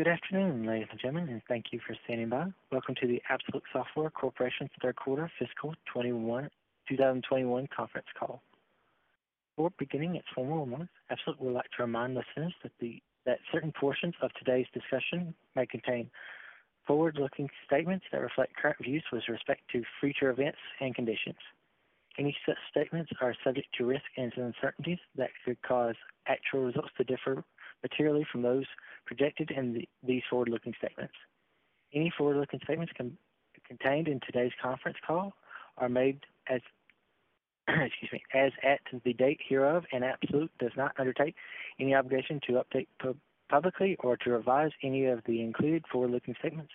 Good afternoon, ladies and gentlemen, and thank you for standing by. Welcome to the Absolute Software Corporation's third quarter fiscal 2021 conference call. Before beginning its formal remarks, Absolute would like to remind listeners that certain portions of today's discussion may contain forward-looking statements that reflect current views with respect to future events and conditions. Any such statements are subject to risks and uncertainties that could cause actual results to differ materially from those projected in the, these forward-looking statements. Any forward-looking statements contained in today's conference call are made as excuse me as at the date hereof, and Absolute does not undertake any obligation to update pu- publicly or to revise any of the included forward-looking statements,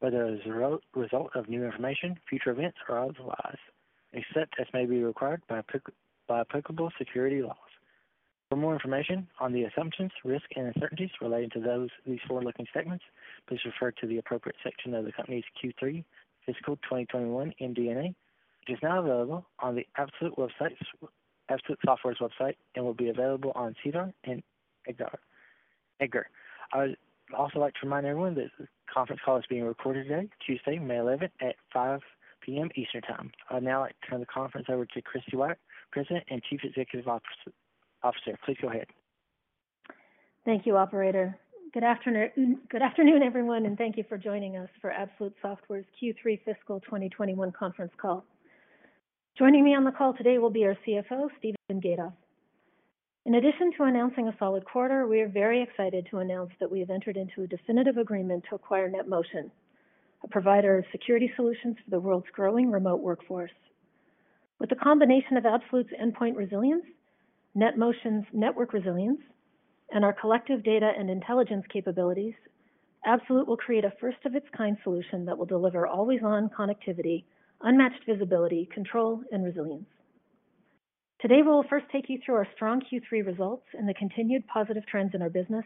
whether as a result of new information, future events, or otherwise, except as may be required by, by applicable security laws. For more information on the assumptions, risks, and uncertainties relating to these forward-looking statements, please refer to the appropriate section of the company's Q3 fiscal 2021 MD&A, which is now available on the Absolute Software's website, and will be available on SEDAR and EDGAR. I would also like to remind everyone that the conference call is being recorded today, Tuesday, May 11th at 5 p.m. Eastern Time. I'd now like to turn the conference over to Christy Wyatt, President and Chief Executive Officer Officer. Please go ahead. Thank you, operator. Good afternoon, good afternoon, everyone, and thank you for joining us for Absolute Software's Q3 fiscal 2021 conference call. Joining me on the call today will be our CFO, Steven Gatoff. In addition to announcing a solid quarter, we are very excited to announce that we have entered into a definitive agreement to acquire NetMotion, a provider of security solutions for the world's growing remote workforce. With the combination of Absolute's endpoint resilience NetMotion's network resilience, and our collective data and intelligence capabilities, Absolute will create a first of its kind solution that will deliver always on connectivity, unmatched visibility, control, and resilience. Today, we will first take you through our strong Q3 results and the continued positive trends in our business,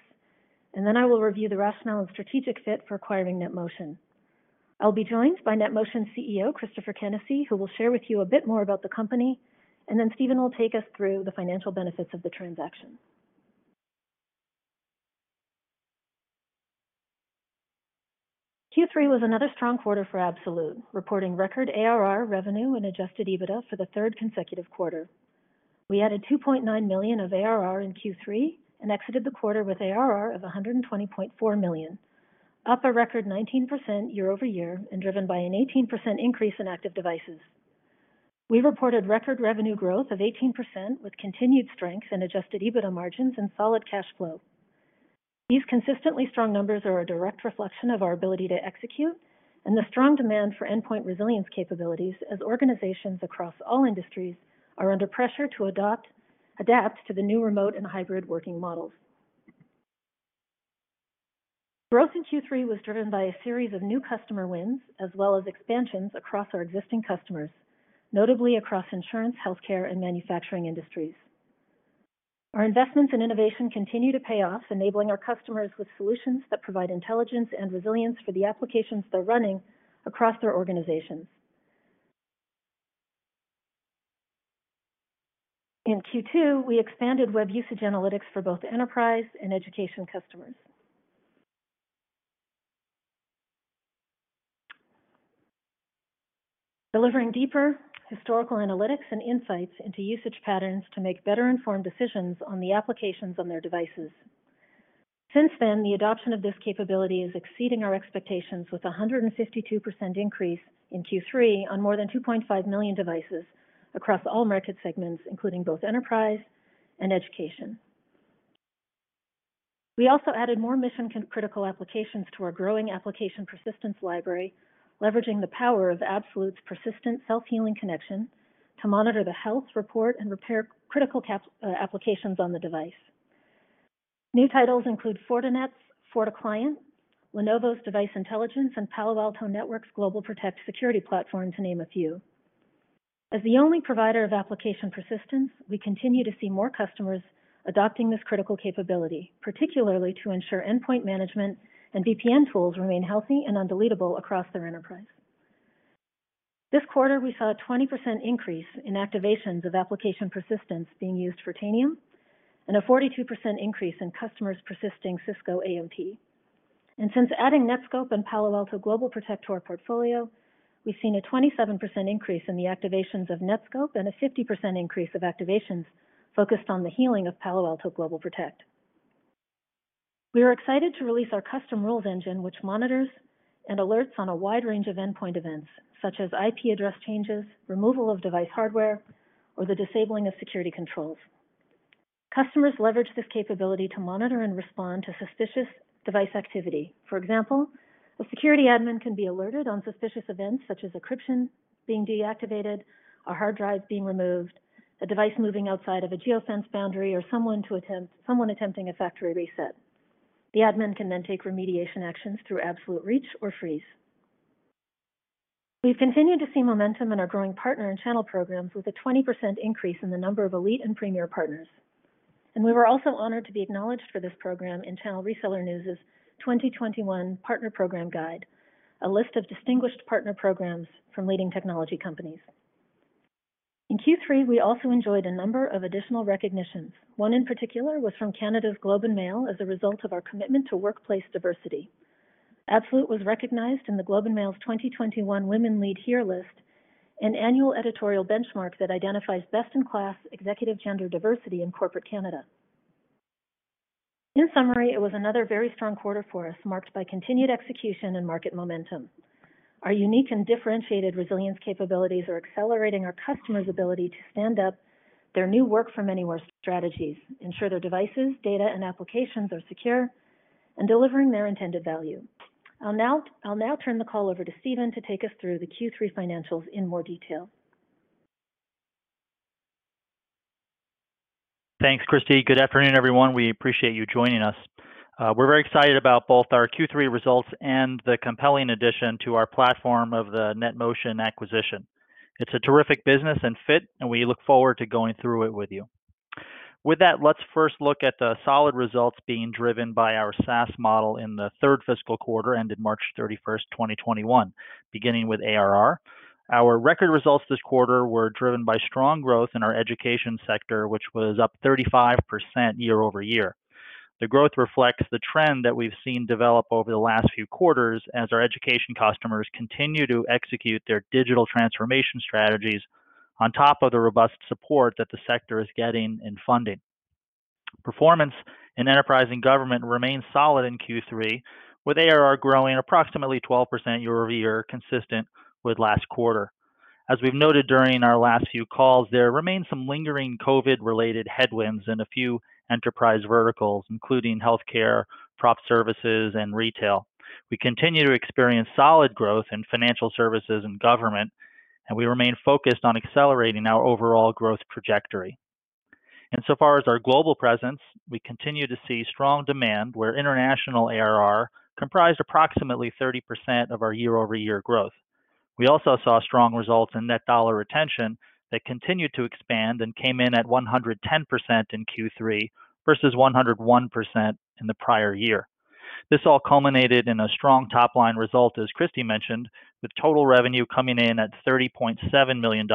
and then I will review the rationale and strategic fit for acquiring NetMotion. I'll be joined by NetMotion CEO Christopher Kenessey, who will share with you a bit more about the company and then Stephen will take us through the financial benefits of the transaction. Q3 was another strong quarter for Absolute, reporting record ARR revenue and adjusted EBITDA for the third consecutive quarter. We added 2.9 million of ARR in Q3 and exited the quarter with ARR of 120.4 million, up a record 19% year-over-year and driven by an 18% increase in active devices. We reported record revenue growth of 18% with continued strength in adjusted EBITDA margins and solid cash flow. These consistently strong numbers are a direct reflection of our ability to execute and the strong demand for endpoint resilience capabilities as organizations across all industries are under pressure to adopt, adapt to the new remote and hybrid working models. Growth in Q3 was driven by a series of new customer wins as well as expansions across our existing customers notably across insurance, healthcare, and manufacturing industries. Our investments in innovation continue to pay off, enabling our customers with solutions that provide intelligence and resilience for the applications they're running across their organizations. In Q2, we expanded web usage analytics for both enterprise and education customers. Delivering deeper, historical analytics and insights into usage patterns to make better informed decisions on the applications on their devices. Since then, the adoption of this capability is exceeding our expectations with a 152% increase in Q3 on more than 2.5 million devices across all market segments, including both enterprise and education. We also added more mission critical applications to our growing application persistence library leveraging the power of Absolute's persistent self-healing connection to monitor the health, report, and repair critical uh, applications on the device. New titles include Fortinet's FortiClient, Lenovo's Device Intelligence, and Palo Alto Networks Global Protect security platform, to name a few. As the only provider of application persistence, we continue to see more customers adopting this critical capability, particularly to ensure endpoint management and VPN tools remain healthy and undeletable across their enterprise. This quarter, we saw a 20% increase in activations of application persistence being used for Tanium and a 42% increase in customers persisting Cisco AOT. And since adding Netskope and Palo Alto Global Protect to our portfolio, we've seen a 27% increase in the activations of Netskope and a 50% increase of activations focused on the healing of Palo Alto Global Protect. We are excited to release our custom rules engine, which monitors and alerts on a wide range of endpoint events, such as IP address changes, removal of device hardware, or the disabling of security controls. Customers leverage this capability to monitor and respond to suspicious device activity. For example, a security admin can be alerted on suspicious events such as encryption being deactivated, a hard drive being removed, a device moving outside of a geofence boundary, or someone, attempt, someone attempting a factory reset. The admin can then take remediation actions through absolute reach or freeze. We've continued to see momentum in our growing partner and channel programs with a 20% increase in the number of elite and premier partners. And we were also honored to be acknowledged for this program in Channel Reseller News' 2021 Partner Program Guide, a list of distinguished partner programs from leading technology companies. In Q3, we also enjoyed a number of additional recognitions. One in particular was from Canada's Globe and Mail as a result of our commitment to workplace diversity. Absolute was recognized in the Globe and Mail's 2021 Women Lead Here list, an annual editorial benchmark that identifies best-in-class executive gender diversity in corporate Canada. In summary, it was another very strong quarter for us, marked by continued execution and market momentum. Our unique and differentiated resilience capabilities are accelerating our customers' ability to stand up their new work from anywhere strategies, ensure their devices, data, and applications are secure, and delivering their intended value. I'll now, I'll now turn the call over to Stephen to take us through the Q3 financials in more detail. Thanks, Christy. Good afternoon, everyone. We appreciate you joining us. Uh, we're very excited about both our Q3 results and the compelling addition to our platform of the NetMotion acquisition. It's a terrific business and fit, and we look forward to going through it with you. With that, let's first look at the solid results being driven by our SaaS model in the third fiscal quarter ended March 31st, 2021, beginning with ARR. Our record results this quarter were driven by strong growth in our education sector, which was up 35% year over year. The growth reflects the trend that we've seen develop over the last few quarters as our education customers continue to execute their digital transformation strategies on top of the robust support that the sector is getting in funding. Performance in enterprise and government remains solid in Q3, with ARR growing approximately 12% year over year, consistent with last quarter. As we've noted during our last few calls, there remain some lingering COVID related headwinds in a few enterprise verticals, including healthcare, prop services, and retail. We continue to experience solid growth in financial services and government, and we remain focused on accelerating our overall growth trajectory. Insofar as our global presence, we continue to see strong demand where international ARR comprised approximately 30% of our year over year growth. We also saw strong results in net dollar retention that continued to expand and came in at 110% in Q3 versus 101% in the prior year. This all culminated in a strong top line result, as Christy mentioned, with total revenue coming in at $30.7 million,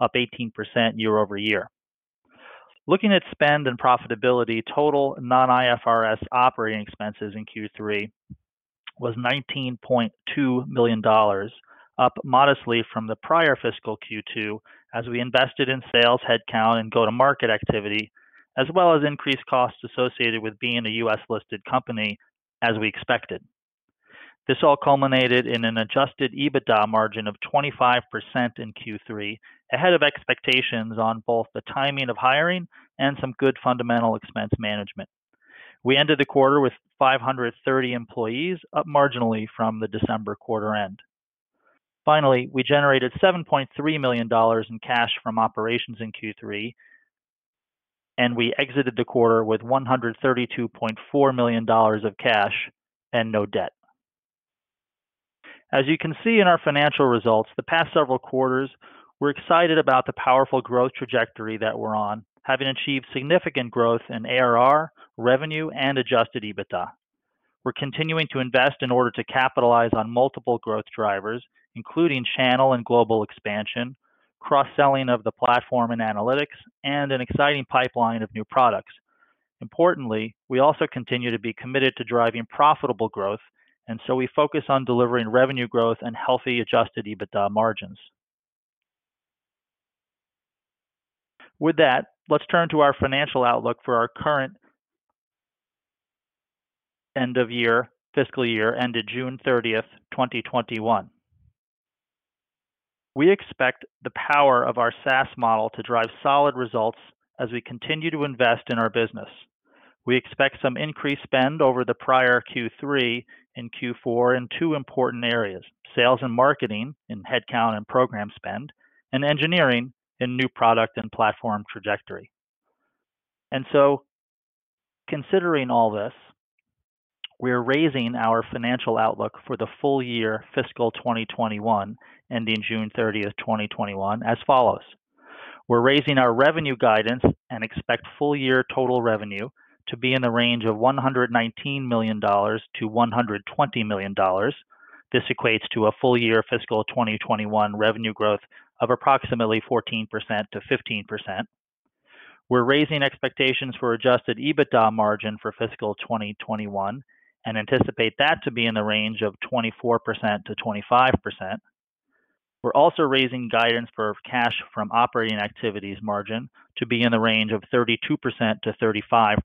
up 18% year over year. Looking at spend and profitability, total non IFRS operating expenses in Q3 was $19.2 million, up modestly from the prior fiscal Q2 as we invested in sales headcount and go to market activity, as well as increased costs associated with being a US listed company as we expected. This all culminated in an adjusted EBITDA margin of 25% in Q3, ahead of expectations on both the timing of hiring and some good fundamental expense management. We ended the quarter with 530 employees, up marginally from the December quarter end. Finally, we generated $7.3 million in cash from operations in Q3 and we exited the quarter with $132.4 million of cash and no debt. As you can see in our financial results, the past several quarters, we're excited about the powerful growth trajectory that we're on, having achieved significant growth in ARR, revenue, and adjusted EBITDA. We're continuing to invest in order to capitalize on multiple growth drivers, including channel and global expansion, cross-selling of the platform and analytics, and an exciting pipeline of new products. Importantly, we also continue to be committed to driving profitable growth, and so we focus on delivering revenue growth and healthy adjusted EBITDA margins. With that, let's turn to our financial outlook for our current end of year fiscal year ended June 30th, 2021. We expect the power of our SaaS model to drive solid results as we continue to invest in our business. We expect some increased spend over the prior Q3 and Q4 in two important areas, sales and marketing in headcount and program spend, and engineering in new product and platform trajectory. And so, considering all this, we're raising our financial outlook for the full year fiscal 2021, ending June 30th, 2021, as follows. We're raising our revenue guidance and expect full year total revenue to be in the range of $119 million to $120 million. This equates to a full year fiscal 2021 revenue growth of approximately 14% to 15%. We're raising expectations for adjusted EBITDA margin for fiscal 2021 and anticipate that to be in the range of 24%-25%. We're also raising guidance for cash from operating activities margin to be in the range of 32%-35%.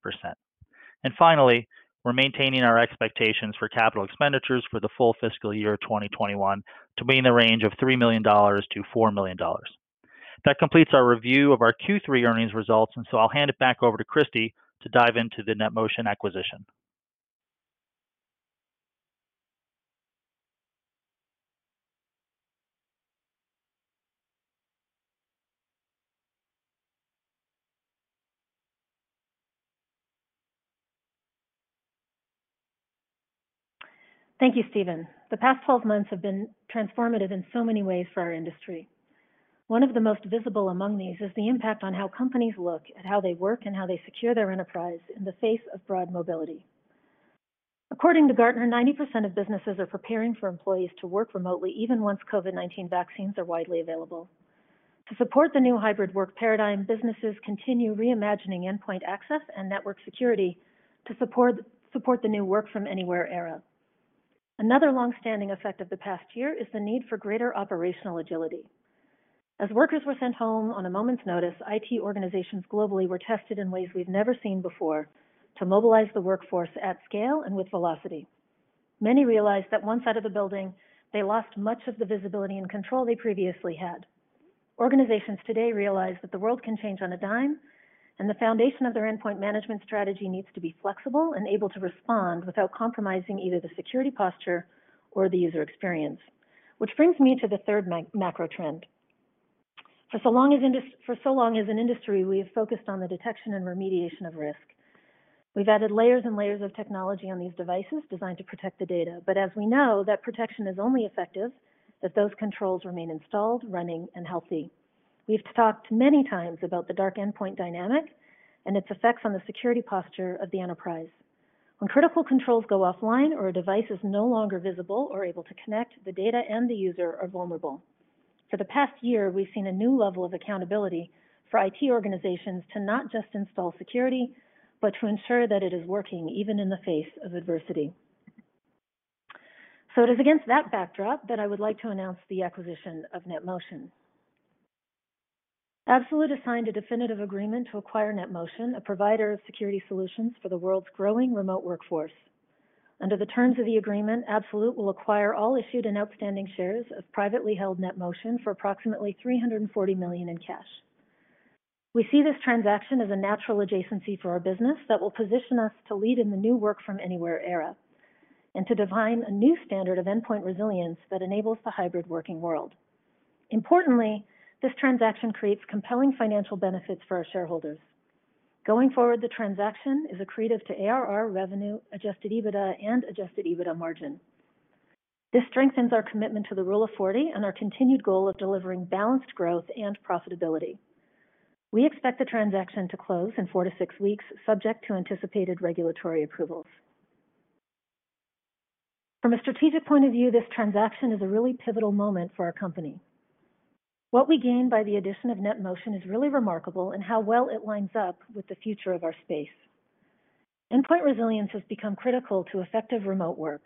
And finally, we're maintaining our expectations for capital expenditures for the full fiscal year 2021 to be in the range of $3 million-$4 million. That completes our review of our Q3 earnings results, and so I'll hand it back over to Christy to dive into the NetMotion acquisition. Thank you, Stephen. The past 12 months have been transformative in so many ways for our industry. One of the most visible among these is the impact on how companies look at how they work and how they secure their enterprise in the face of broad mobility. According to Gartner, 90% of businesses are preparing for employees to work remotely even once COVID-19 vaccines are widely available. To support the new hybrid work paradigm, businesses continue reimagining endpoint access and network security to support the new work from anywhere era. Another long-standing effect of the past year is the need for greater operational agility. As workers were sent home on a moment's notice, IT organizations globally were tested in ways we've never seen before to mobilize the workforce at scale and with velocity. Many realized that once out of the building, they lost much of the visibility and control they previously had. Organizations today realize that the world can change on a dime, and the foundation of their endpoint management strategy needs to be flexible and able to respond without compromising either the security posture or the user experience. Which brings me to the third macro trend. For so long as an industry, we have focused on the detection and remediation of risk. We've added layers and layers of technology on these devices designed to protect the data. But as we know, that protection is only effective if those controls remain installed, running, and healthy. We've talked many times about the dark endpoint dynamic and its effects on the security posture of the enterprise. When critical controls go offline or a device is no longer visible or able to connect, the data and the user are vulnerable. For the past year, we've seen a new level of accountability for IT organizations to not just install security, but to ensure that it is working even in the face of adversity. So it is against that backdrop that I would like to announce the acquisition of NetMotion. Absolute has signed a definitive agreement to acquire NetMotion, a provider of security solutions for the world's growing remote workforce. Under the terms of the agreement, Absolute will acquire all issued and outstanding shares of privately held NetMotion for approximately $340 million in cash. We see this transaction as a natural adjacency for our business that will position us to lead in the new work from anywhere era, and to define a new standard of endpoint resilience that enables the hybrid working world. Importantly, this transaction creates compelling financial benefits for our shareholders. Going forward, the transaction is accretive to ARR revenue, adjusted EBITDA, and adjusted EBITDA margin. This strengthens our commitment to the Rule of 40 and our continued goal of delivering balanced growth and profitability. We expect the transaction to close in four to six weeks, subject to anticipated regulatory approvals. From a strategic point of view, this transaction is a really pivotal moment for our company. What we gain by the addition of NetMotion is really remarkable in how well it lines up with the future of our space. Endpoint resilience has become critical to effective remote work.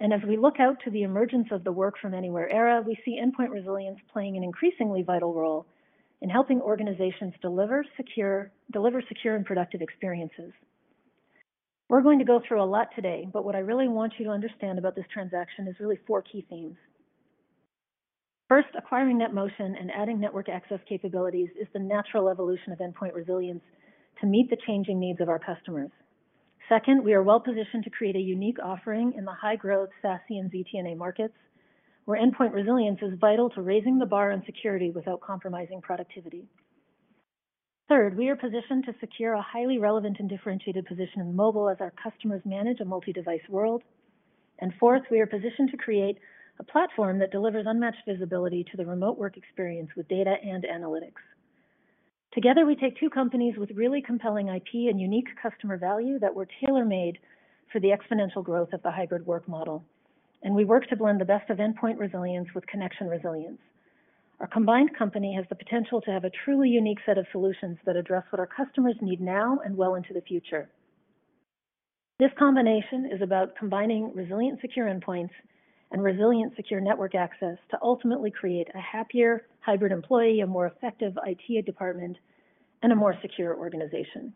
And as we look out to the emergence of the work-from-anywhere era, we see endpoint resilience playing an increasingly vital role in helping organizations deliver secure and productive experiences. We're going to go through a lot today, but what I really want you to understand about this transaction is really four key themes. First, acquiring NetMotion and adding network access capabilities is the natural evolution of endpoint resilience to meet the changing needs of our customers. Second, we are well-positioned to create a unique offering in the high-growth SASE and ZTNA markets, where endpoint resilience is vital to raising the bar on security without compromising productivity. Third, we are positioned to secure a highly relevant and differentiated position in mobile as our customers manage a multi-device world. And Fourth, we are positioned to create a platform that delivers unmatched visibility to the remote work experience with data and analytics. Together, we take two companies with really compelling IP and unique customer value that were tailor-made for the exponential growth of the hybrid work model, and we work to blend the best of endpoint resilience with connection resilience. Our combined company has the potential to have a truly unique set of solutions that address what our customers need now and well into the future. This combination is about combining resilient, secure endpoints and resilient, secure network access to ultimately create a happier hybrid employee, a more effective IT department, and a more secure organization.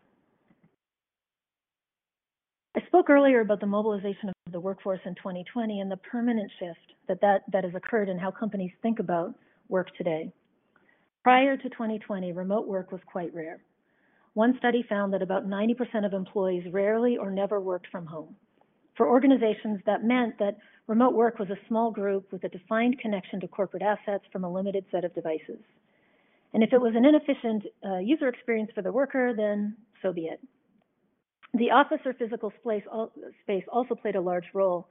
I spoke earlier about the mobilization of the workforce in 2020 and the permanent shift that that has occurred in how companies think about work today. Prior to 2020, remote work was quite rare. One study found that about 90% of employees rarely or never worked from home. For organizations, that meant that remote work was a small group with a defined connection to corporate assets from a limited set of devices. And if it was an inefficient uh, user experience for the worker, then so be it. The office or physical space also played a large role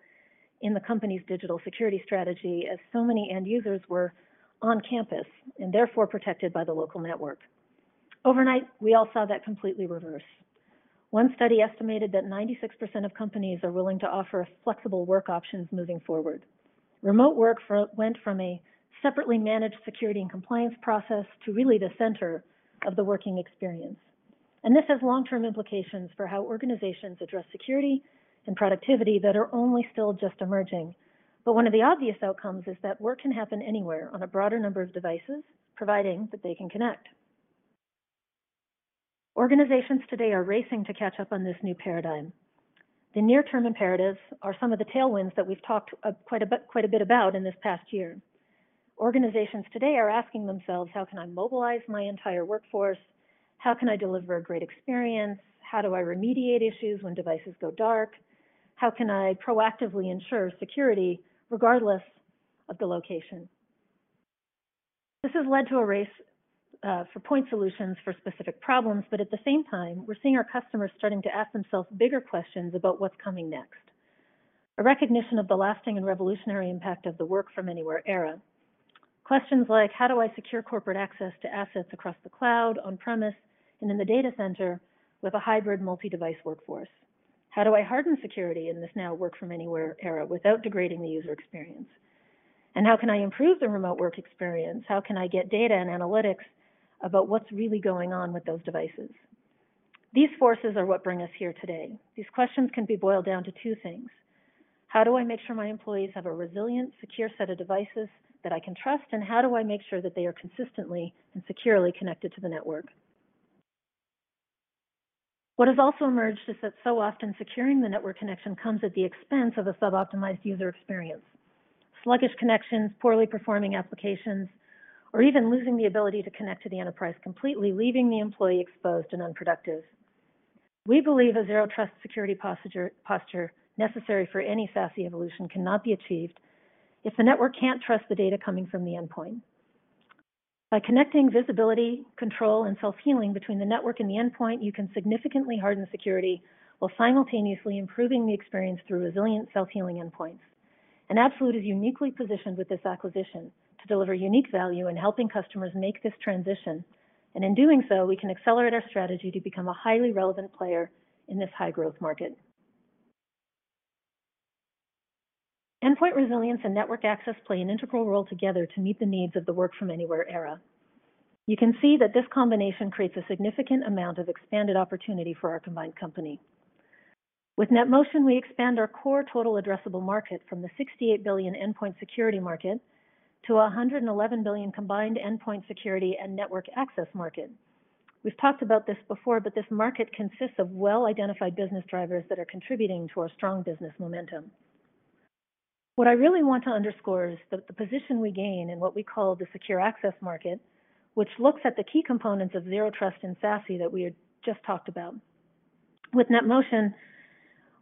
in the company's digital security strategy, as so many end users were on campus and therefore protected by the local network. Overnight, we all saw that completely reverse. One study estimated that 96% of companies are willing to offer flexible work options moving forward. Remote work went from a separately managed security and compliance process to really the center of the working experience. And this has long-term implications for how organizations address security and productivity that are only still just emerging. But one of the obvious outcomes is that work can happen anywhere on a broader number of devices, providing that they can connect. Organizations today are racing to catch up on this new paradigm. The near-term imperatives are some of the tailwinds that we've talked quite a bit about in this past year. Organizations today are asking themselves, "How can I mobilize my entire workforce? How can I deliver a great experience? How do I remediate issues when devices go dark? How can I proactively ensure security regardless of the location?" This has led to a race Uh, for point solutions for specific problems, but at the same time, we're seeing our customers starting to ask themselves bigger questions about what's coming next. A recognition of the lasting and revolutionary impact of the work-from-anywhere era. Questions like, how do I secure corporate access to assets across the cloud, on-premise, and in the data center with a hybrid multi-device workforce? How do I harden security in this now work-from-anywhere era without degrading the user experience? And how can I improve the remote work experience? How can I get data and analytics about what's really going on with those devices? These forces are what bring us here today. These questions can be boiled down to two things. How do I make sure my employees have a resilient, secure set of devices that I can trust? And how do I make sure that they are consistently and securely connected to the network? What has also emerged is that so often securing the network connection comes at the expense of a sub-optimized user experience. Sluggish connections, poorly performing applications, or even losing the ability to connect to the enterprise completely, leaving the employee exposed and unproductive. We believe a zero trust security posture necessary for any SASE evolution cannot be achieved if the network can't trust the data coming from the endpoint. By connecting visibility, control, and self-healing between the network and the endpoint, you can significantly harden security while simultaneously improving the experience through resilient self-healing endpoints. And Absolute is uniquely positioned with this acquisition to deliver unique value in helping customers make this transition. And in doing so, we can accelerate our strategy to become a highly relevant player in this high growth market. Endpoint resilience and network access play an integral role together to meet the needs of the work from anywhere era. You can see that this combination creates a significant amount of expanded opportunity for our combined company. With NetMotion, we expand our core total addressable market from the 68 billion endpoint security market to a 111 billion combined endpoint security and network access market. We've talked about this before, but this market consists of well-identified business drivers that are contributing to our strong business momentum. What I really want to underscore is that the position we gain in what we call the secure access market, which looks at the key components of zero trust and SASE that we had just talked about. With NetMotion,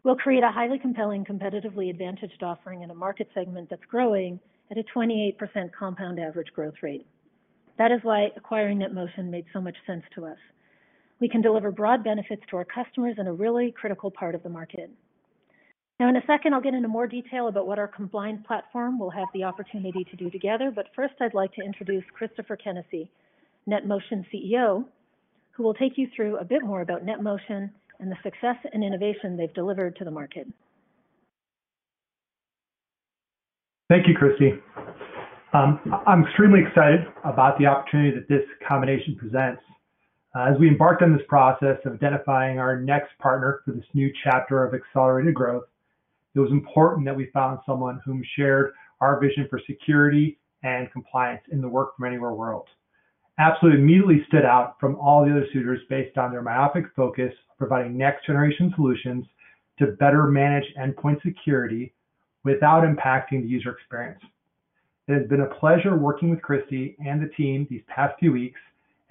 we'll create a highly compelling, competitively advantaged offering in a market segment that's growing at a 28% compound average growth rate. That is why acquiring NetMotion made so much sense to us. We can deliver broad benefits to our customers in a really critical part of the market. Now, in a second, I'll get into more detail about what our combined platform will have the opportunity to do together. But first, I'd like to introduce Christopher Kenessey, NetMotion CEO, who will take you through a bit more about NetMotion and the success and innovation they've delivered to the market. Thank you, Christy. Um, I'm extremely excited about the opportunity that this combination presents. Uh, as we embarked on this process of identifying our next partner for this new chapter of accelerated growth, it was important that we found someone whom shared our vision for security and compliance in the work from anywhere world. Absolute immediately stood out from all the other suitors based on their myopic focus providing next generation solutions to better manage endpoint security without impacting the user experience. It has been a pleasure working with Christy and the team these past few weeks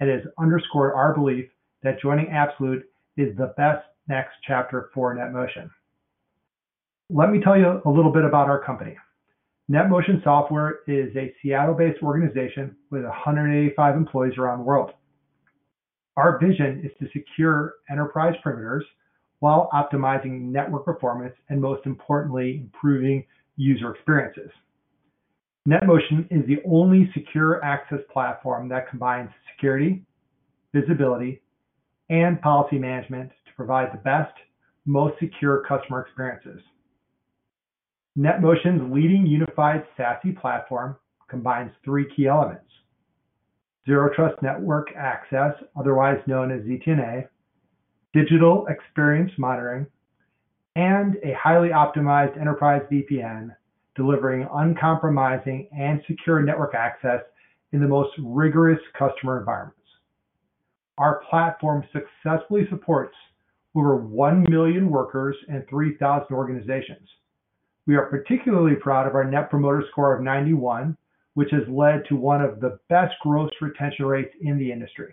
and has underscored our belief that joining Absolute is the best next chapter for NetMotion. Let me tell you a little bit about our company. NetMotion Software is a Seattle-based organization with 185 employees around the world. Our vision is to secure enterprise perimeters while optimizing network performance and most importantly, improving user experiences. NetMotion is the only secure access platform that combines security, visibility, and policy management to provide the best, most secure customer experiences. NetMotion's leading unified SASE platform combines three key elements. Zero Trust Network Access, otherwise known as ZTNA, digital experience monitoring, and a highly optimized enterprise VPN, delivering uncompromising and secure network access in the most rigorous customer environments. Our platform successfully supports over 1 million workers and 3,000 organizations we are particularly proud of our Net Promoter Score of 91, which has led to one of the best gross retention rates in the industry.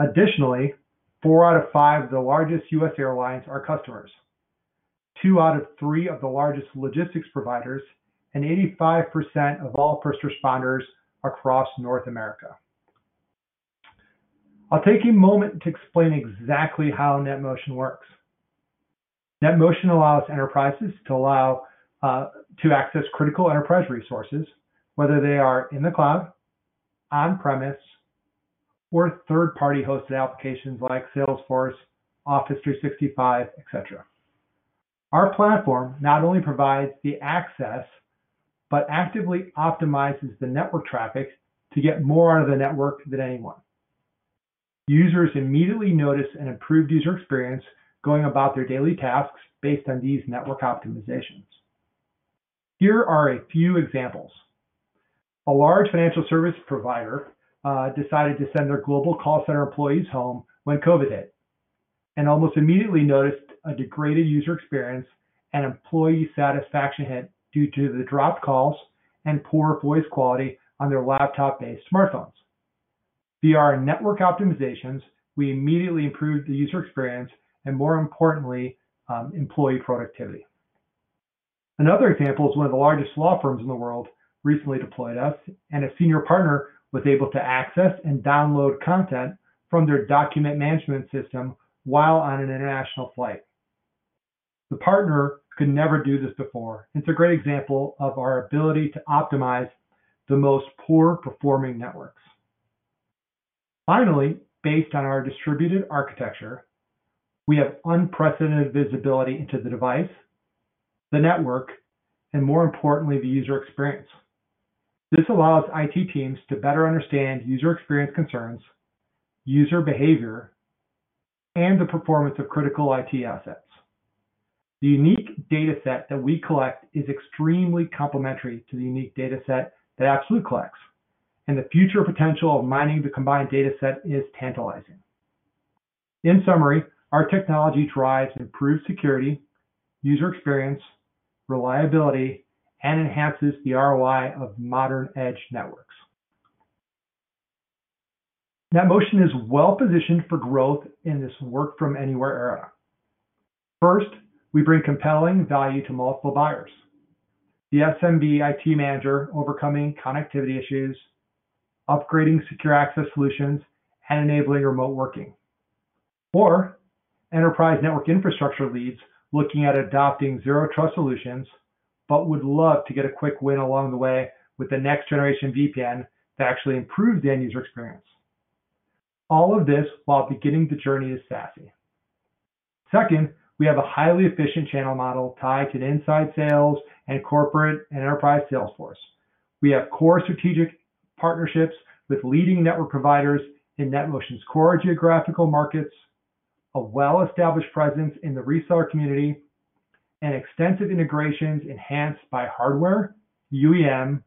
Additionally, four out of five of the largest U.S. airlines are customers, two out of three of the largest logistics providers, and 85% of all first responders across North America. I'll take a moment to explain exactly how NetMotion works. NetMotion allows enterprises to allow uh, to access critical enterprise resources, whether they are in the cloud, on-premise, or third-party hosted applications like Salesforce, Office 365, etc. Our platform not only provides the access, but actively optimizes the network traffic to get more out of the network than anyone. Users immediately notice an improved user experience going about their daily tasks based on these network optimizations. Here are a few examples. A large financial service provider uh, decided to send their global call center employees home when COVID hit, and almost immediately noticed a degraded user experience and employee satisfaction hit due to the dropped calls and poor voice quality on their laptop-based smartphones. Via our network optimizations, we immediately improved the user experience and more importantly, um, employee productivity. Another example is one of the largest law firms in the world recently deployed us, and a senior partner was able to access and download content from their document management system while on an international flight. The partner could never do this before. It's a great example of our ability to optimize the most poor performing networks. Finally, based on our distributed architecture, we have unprecedented visibility into the device, the network, and more importantly, the user experience. This allows IT teams to better understand user experience concerns, user behavior, and the performance of critical IT assets. The unique data set that we collect is extremely complementary to the unique data set that Absolute collects, and the future potential of mining the combined data set is tantalizing. In summary, our technology drives improved security, user experience, reliability, and enhances the ROI of modern edge networks. NetMotion is well positioned for growth in this work from anywhere era. First, we bring compelling value to multiple buyers. The SMB IT manager overcoming connectivity issues, upgrading secure access solutions, and enabling remote working. Or enterprise network infrastructure leads looking at adopting zero trust solutions, but would love to get a quick win along the way with the next generation VPN that actually improves the end user experience. All of this while beginning the journey to SASE. Second, we have a highly efficient channel model tied to the inside sales and corporate and enterprise sales force. We have core strategic partnerships with leading network providers in NetMotion's core geographical markets, a well-established presence in the reseller community, and extensive integrations enhanced by hardware, UEM,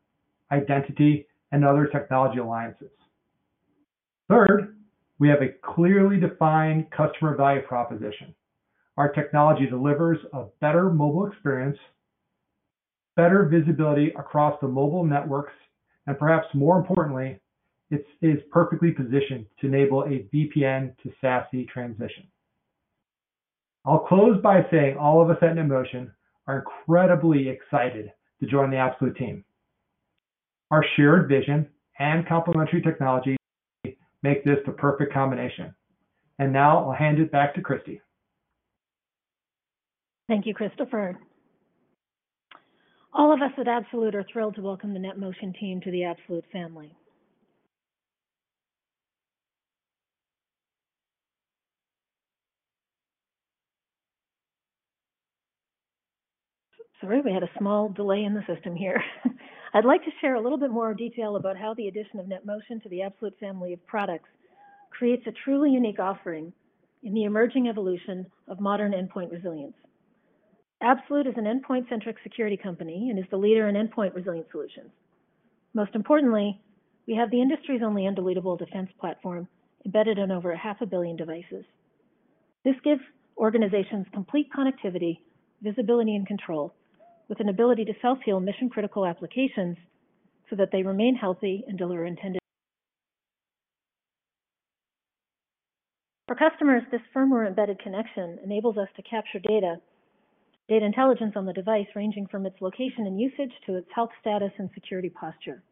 identity, and other technology alliances. Third, we have a clearly defined customer value proposition. Our technology delivers a better mobile experience, better visibility across the mobile networks, and perhaps more importantly, it is perfectly positioned to enable a VPN to SASE transition. I'll close by saying all of us at NetMotion are incredibly excited to join the Absolute team. Our shared vision and complementary technology make this the perfect combination. And now I'll hand it back to Christy. Thank you, Christopher. All of us at Absolute are thrilled to welcome the NetMotion team to the Absolute family. Sorry, we had a small delay in the system here. I'd like to share a little bit more detail about how the addition of NetMotion to the Absolute family of products creates a truly unique offering in the emerging evolution of modern endpoint resilience. Absolute is an endpoint-centric security company and is the leader in endpoint resilience solutions. Most importantly, we have the industry's only undeletable defense platform embedded in over half a billion devices. This gives organizations complete connectivity, visibility, and control with an ability to self-heal mission-critical applications so that they remain healthy and deliver intended. For customers, this firmware embedded connection enables us to capture data, data intelligence on the device ranging from its location and usage to its health status and security posture.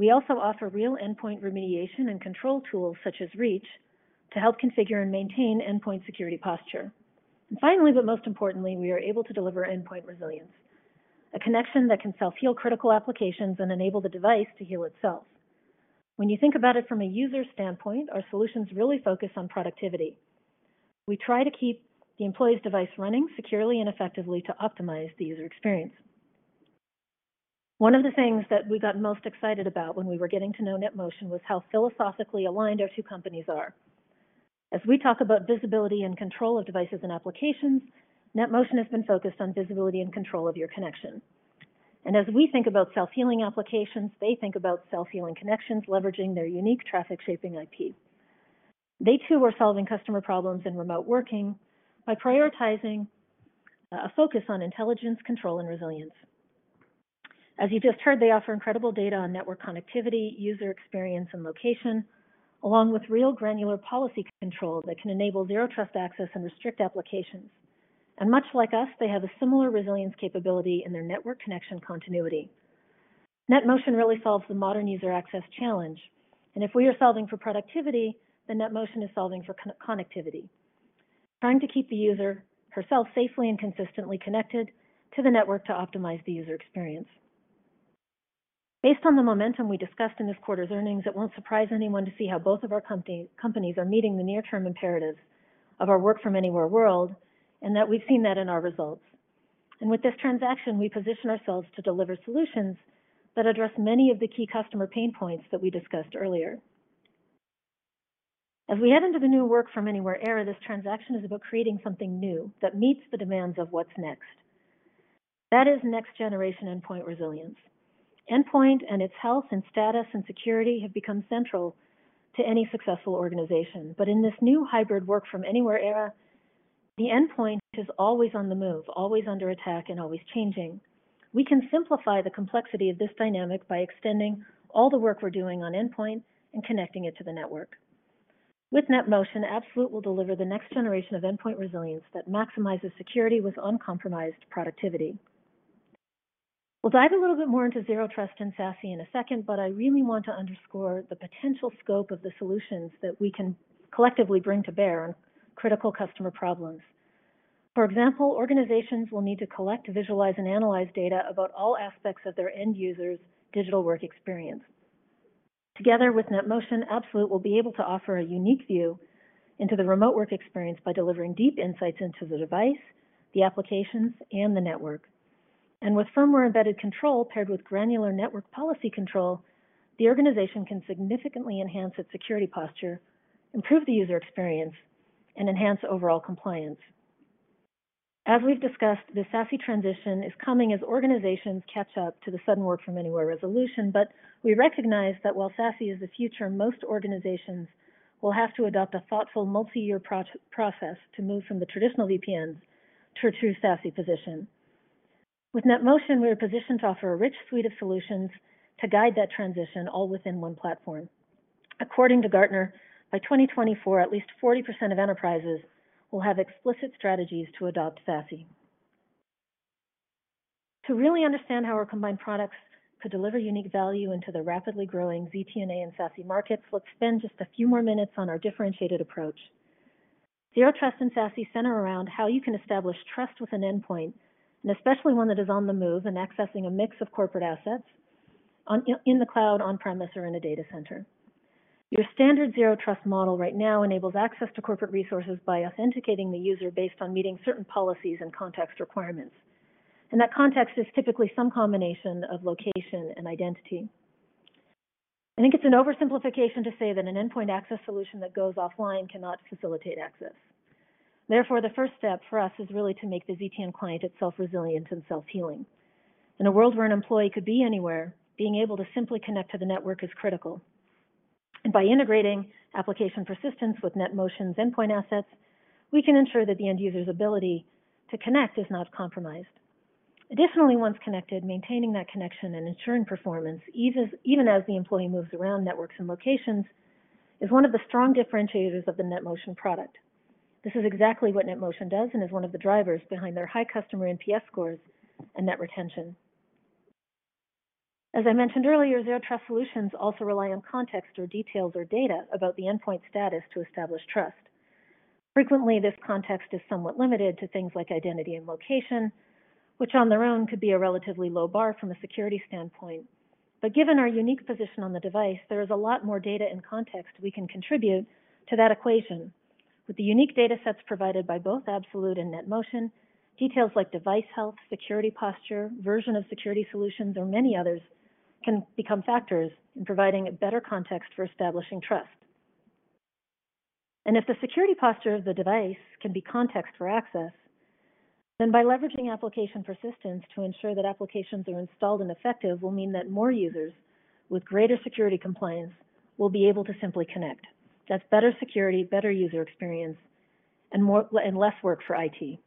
We also offer real endpoint remediation and control tools such as Reach to help configure and maintain endpoint security posture. And finally, but most importantly, we are able to deliver endpoint resilience, a connection that can self-heal critical applications and enable the device to heal itself. When you think about it from a user standpoint, our solutions really focus on productivity. We try to keep the employee's device running securely and effectively to optimize the user experience. One of the things that we got most excited about when we were getting to know NetMotion was how philosophically aligned our two companies are. As we talk about visibility and control of devices and applications, NetMotion has been focused on visibility and control of your connection. And as we think about self-healing applications, they think about self-healing connections leveraging their unique traffic shaping IP. They too are solving customer problems in remote working by prioritizing uh, a focus on intelligence, control, and resilience. As you just heard, they offer incredible data on network connectivity, user experience, and location, along with real granular policy control that can enable zero trust access and restrict applications. And much like us, they have a similar resilience capability in their network connection continuity. NetMotion really solves the modern user access challenge. And if we are solving for productivity, then NetMotion is solving for con connectivity, trying to keep the user herself safely and consistently connected to the network to optimize the user experience. Based on the momentum we discussed in this quarter's earnings, it won't surprise anyone to see how both of our companies are meeting the near-term imperatives of our work from anywhere world, and that we've seen that in our results. And with this transaction, we position ourselves to deliver solutions that address many of the key customer pain points that we discussed earlier. As we head into the new work from anywhere era, this transaction is about creating something new that meets the demands of what's next. That is next generation endpoint resilience. Endpoint and its health and status and security have become central to any successful organization. But in this new hybrid work from anywhere era, the endpoint is always on the move, always under attack, and always changing. We can simplify the complexity of this dynamic by extending all the work we're doing on endpoint and connecting it to the network. With NetMotion, Absolute will deliver the next generation of endpoint resilience that maximizes security with uncompromised productivity. We'll dive a little bit more into Zero Trust and SASE in a second, but I really want to underscore the potential scope of the solutions that we can collectively bring to bear on critical customer problems. For example, organizations will need to collect, visualize, and analyze data about all aspects of their end users' digital work experience. Together with NetMotion, Absolute will be able to offer a unique view into the remote work experience by delivering deep insights into the device, the applications, and the network. And with firmware embedded control paired with granular network policy control, the organization can significantly enhance its security posture, improve the user experience, and enhance overall compliance. As we've discussed, the SASE transition is coming as organizations catch up to the sudden work from anywhere resolution, but we recognize that while SASE is the future, most organizations will have to adopt a thoughtful multi-year pro process to move from the traditional VPNs to a true SASE position. With NetMotion, we are positioned to offer a rich suite of solutions to guide that transition all within one platform. According to Gartner, by 2024, at least 40% of enterprises will have explicit strategies to adopt SASE. To really understand how our combined products could deliver unique value into the rapidly growing ZTNA and SASE markets, let's spend just a few more minutes on our differentiated approach. Zero Trust and SASE center around how you can establish trust with an endpoint and especially one that is on the move and accessing a mix of corporate assets on, in the cloud, on premise, or in a data center. Your standard zero trust model right now enables access to corporate resources by authenticating the user based on meeting certain policies and context requirements. And that context is typically some combination of location and identity. I think it's an oversimplification to say that an endpoint access solution that goes offline cannot facilitate access. Therefore, the first step for us is really to make the ZTN client itself resilient and self-healing. In a world where an employee could be anywhere, being able to simply connect to the network is critical. And by integrating application persistence with NetMotion's endpoint assets, we can ensure that the end user's ability to connect is not compromised. Additionally, once connected, maintaining that connection and ensuring performance, even as the employee moves around networks and locations, is one of the strong differentiators of the NetMotion product. This is exactly what NetMotion does and is one of the drivers behind their high customer NPS scores and net retention. As I mentioned earlier, Zero Trust solutions also rely on context or details or data about the endpoint status to establish trust. Frequently, this context is somewhat limited to things like identity and location, which on their own could be a relatively low bar from a security standpoint. But given our unique position on the device, there is a lot more data and context we can contribute to that equation with the unique data sets provided by both Absolute and NetMotion, details like device health, security posture, version of security solutions, or many others can become factors in providing a better context for establishing trust. And if the security posture of the device can be context for access, then by leveraging application persistence to ensure that applications are installed and effective will mean that more users with greater security compliance will be able to simply connect. That's better security, better user experience, and more and less work for IT.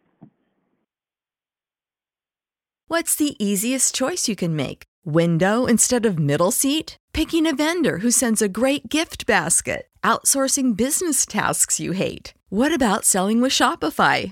What's the easiest choice you can make? Window instead of middle seat? Picking a vendor who sends a great gift basket? Outsourcing business tasks you hate? What about selling with Shopify?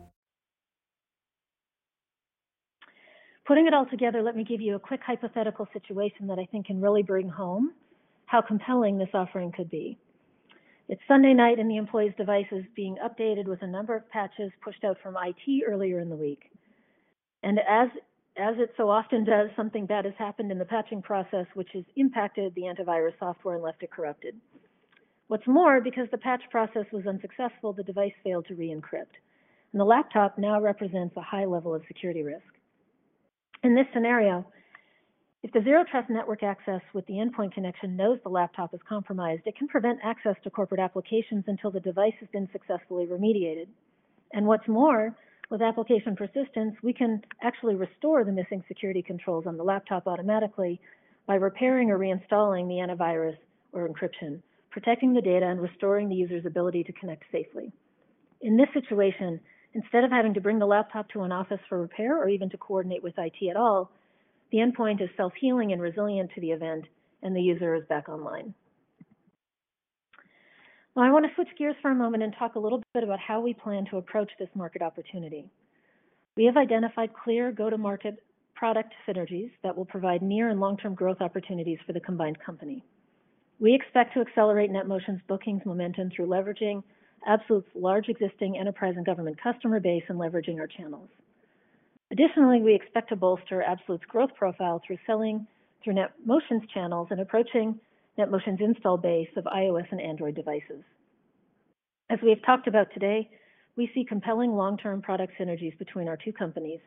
Putting it all together, let me give you a quick hypothetical situation that I think can really bring home how compelling this offering could be. It's Sunday night and the employee's device is being updated with a number of patches pushed out from IT earlier in the week. And as as it so often does, something bad has happened in the patching process, which has impacted the antivirus software and left it corrupted. What's more, because the patch process was unsuccessful, the device failed to re-encrypt. And the laptop now represents a high level of security risk. In this scenario, if the Zero Trust network access with the endpoint connection knows the laptop is compromised, it can prevent access to corporate applications until the device has been successfully remediated. And what's more, with application persistence, we can actually restore the missing security controls on the laptop automatically by repairing or reinstalling the antivirus or encryption, protecting the data and restoring the user's ability to connect safely. In this situation, instead of having to bring the laptop to an office for repair or even to coordinate with IT at all, the endpoint is self-healing and resilient to the event, and the user is back online. Now, I want to switch gears for a moment and talk a little bit about how we plan to approach this market opportunity. We have identified clear go-to-market product synergies that will provide near and long-term growth opportunities for the combined company. We expect to accelerate NetMotion's bookings momentum through leveraging Absolute's large existing enterprise and government customer base and leveraging our channels. Additionally, we expect to bolster Absolute's growth profile through selling through NetMotion's channels and approaching NetMotion's install base of iOS and Android devices. As we have talked about today, we see compelling long-term product synergies between our two companies,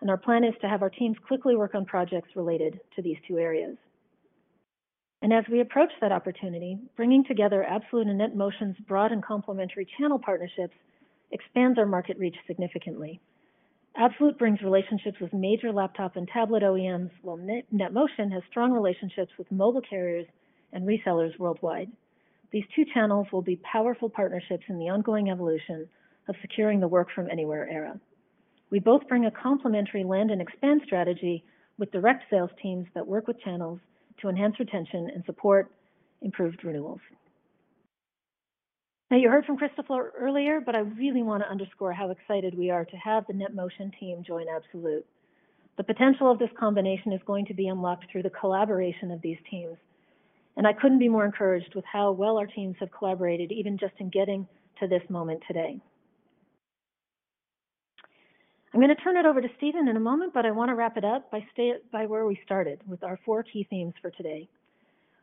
and our plan is to have our teams quickly work on projects related to these two areas. And as we approach that opportunity, bringing together Absolute and NetMotion's broad and complementary channel partnerships expands our market reach significantly Absolute brings relationships with major laptop and tablet OEMs, while NetMotion has strong relationships with mobile carriers and resellers worldwide. These two channels will be powerful partnerships in the ongoing evolution of securing the work from anywhere era. We both bring a complementary land and expand strategy with direct sales teams that work with channels to enhance retention and support improved renewals. Now, you heard from Christopher earlier, but I really want to underscore how excited we are to have the NetMotion team join Absolute. The potential of this combination is going to be unlocked through the collaboration of these teams. And I couldn't be more encouraged with how well our teams have collaborated, even just in getting to this moment today. I'm going to turn it over to Stephen in a moment, but I want to wrap it up by, stay, by where we started with our four key themes for today.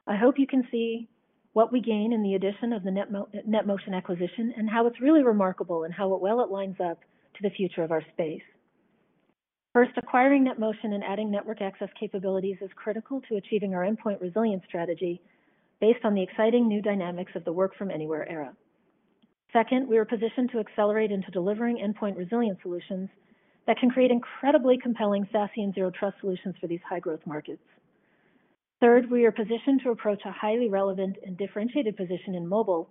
I hope you can see what we gain in the addition of the Netmo NetMotion acquisition, and how it's really remarkable and how well it lines up to the future of our space. First, acquiring NetMotion and adding network access capabilities is critical to achieving our endpoint resilience strategy based on the exciting new dynamics of the work from anywhere era. Second, we are positioned to accelerate into delivering endpoint resilience solutions that can create incredibly compelling SASE and zero trust solutions for these high growth markets. Third, we are positioned to approach a highly relevant and differentiated position in mobile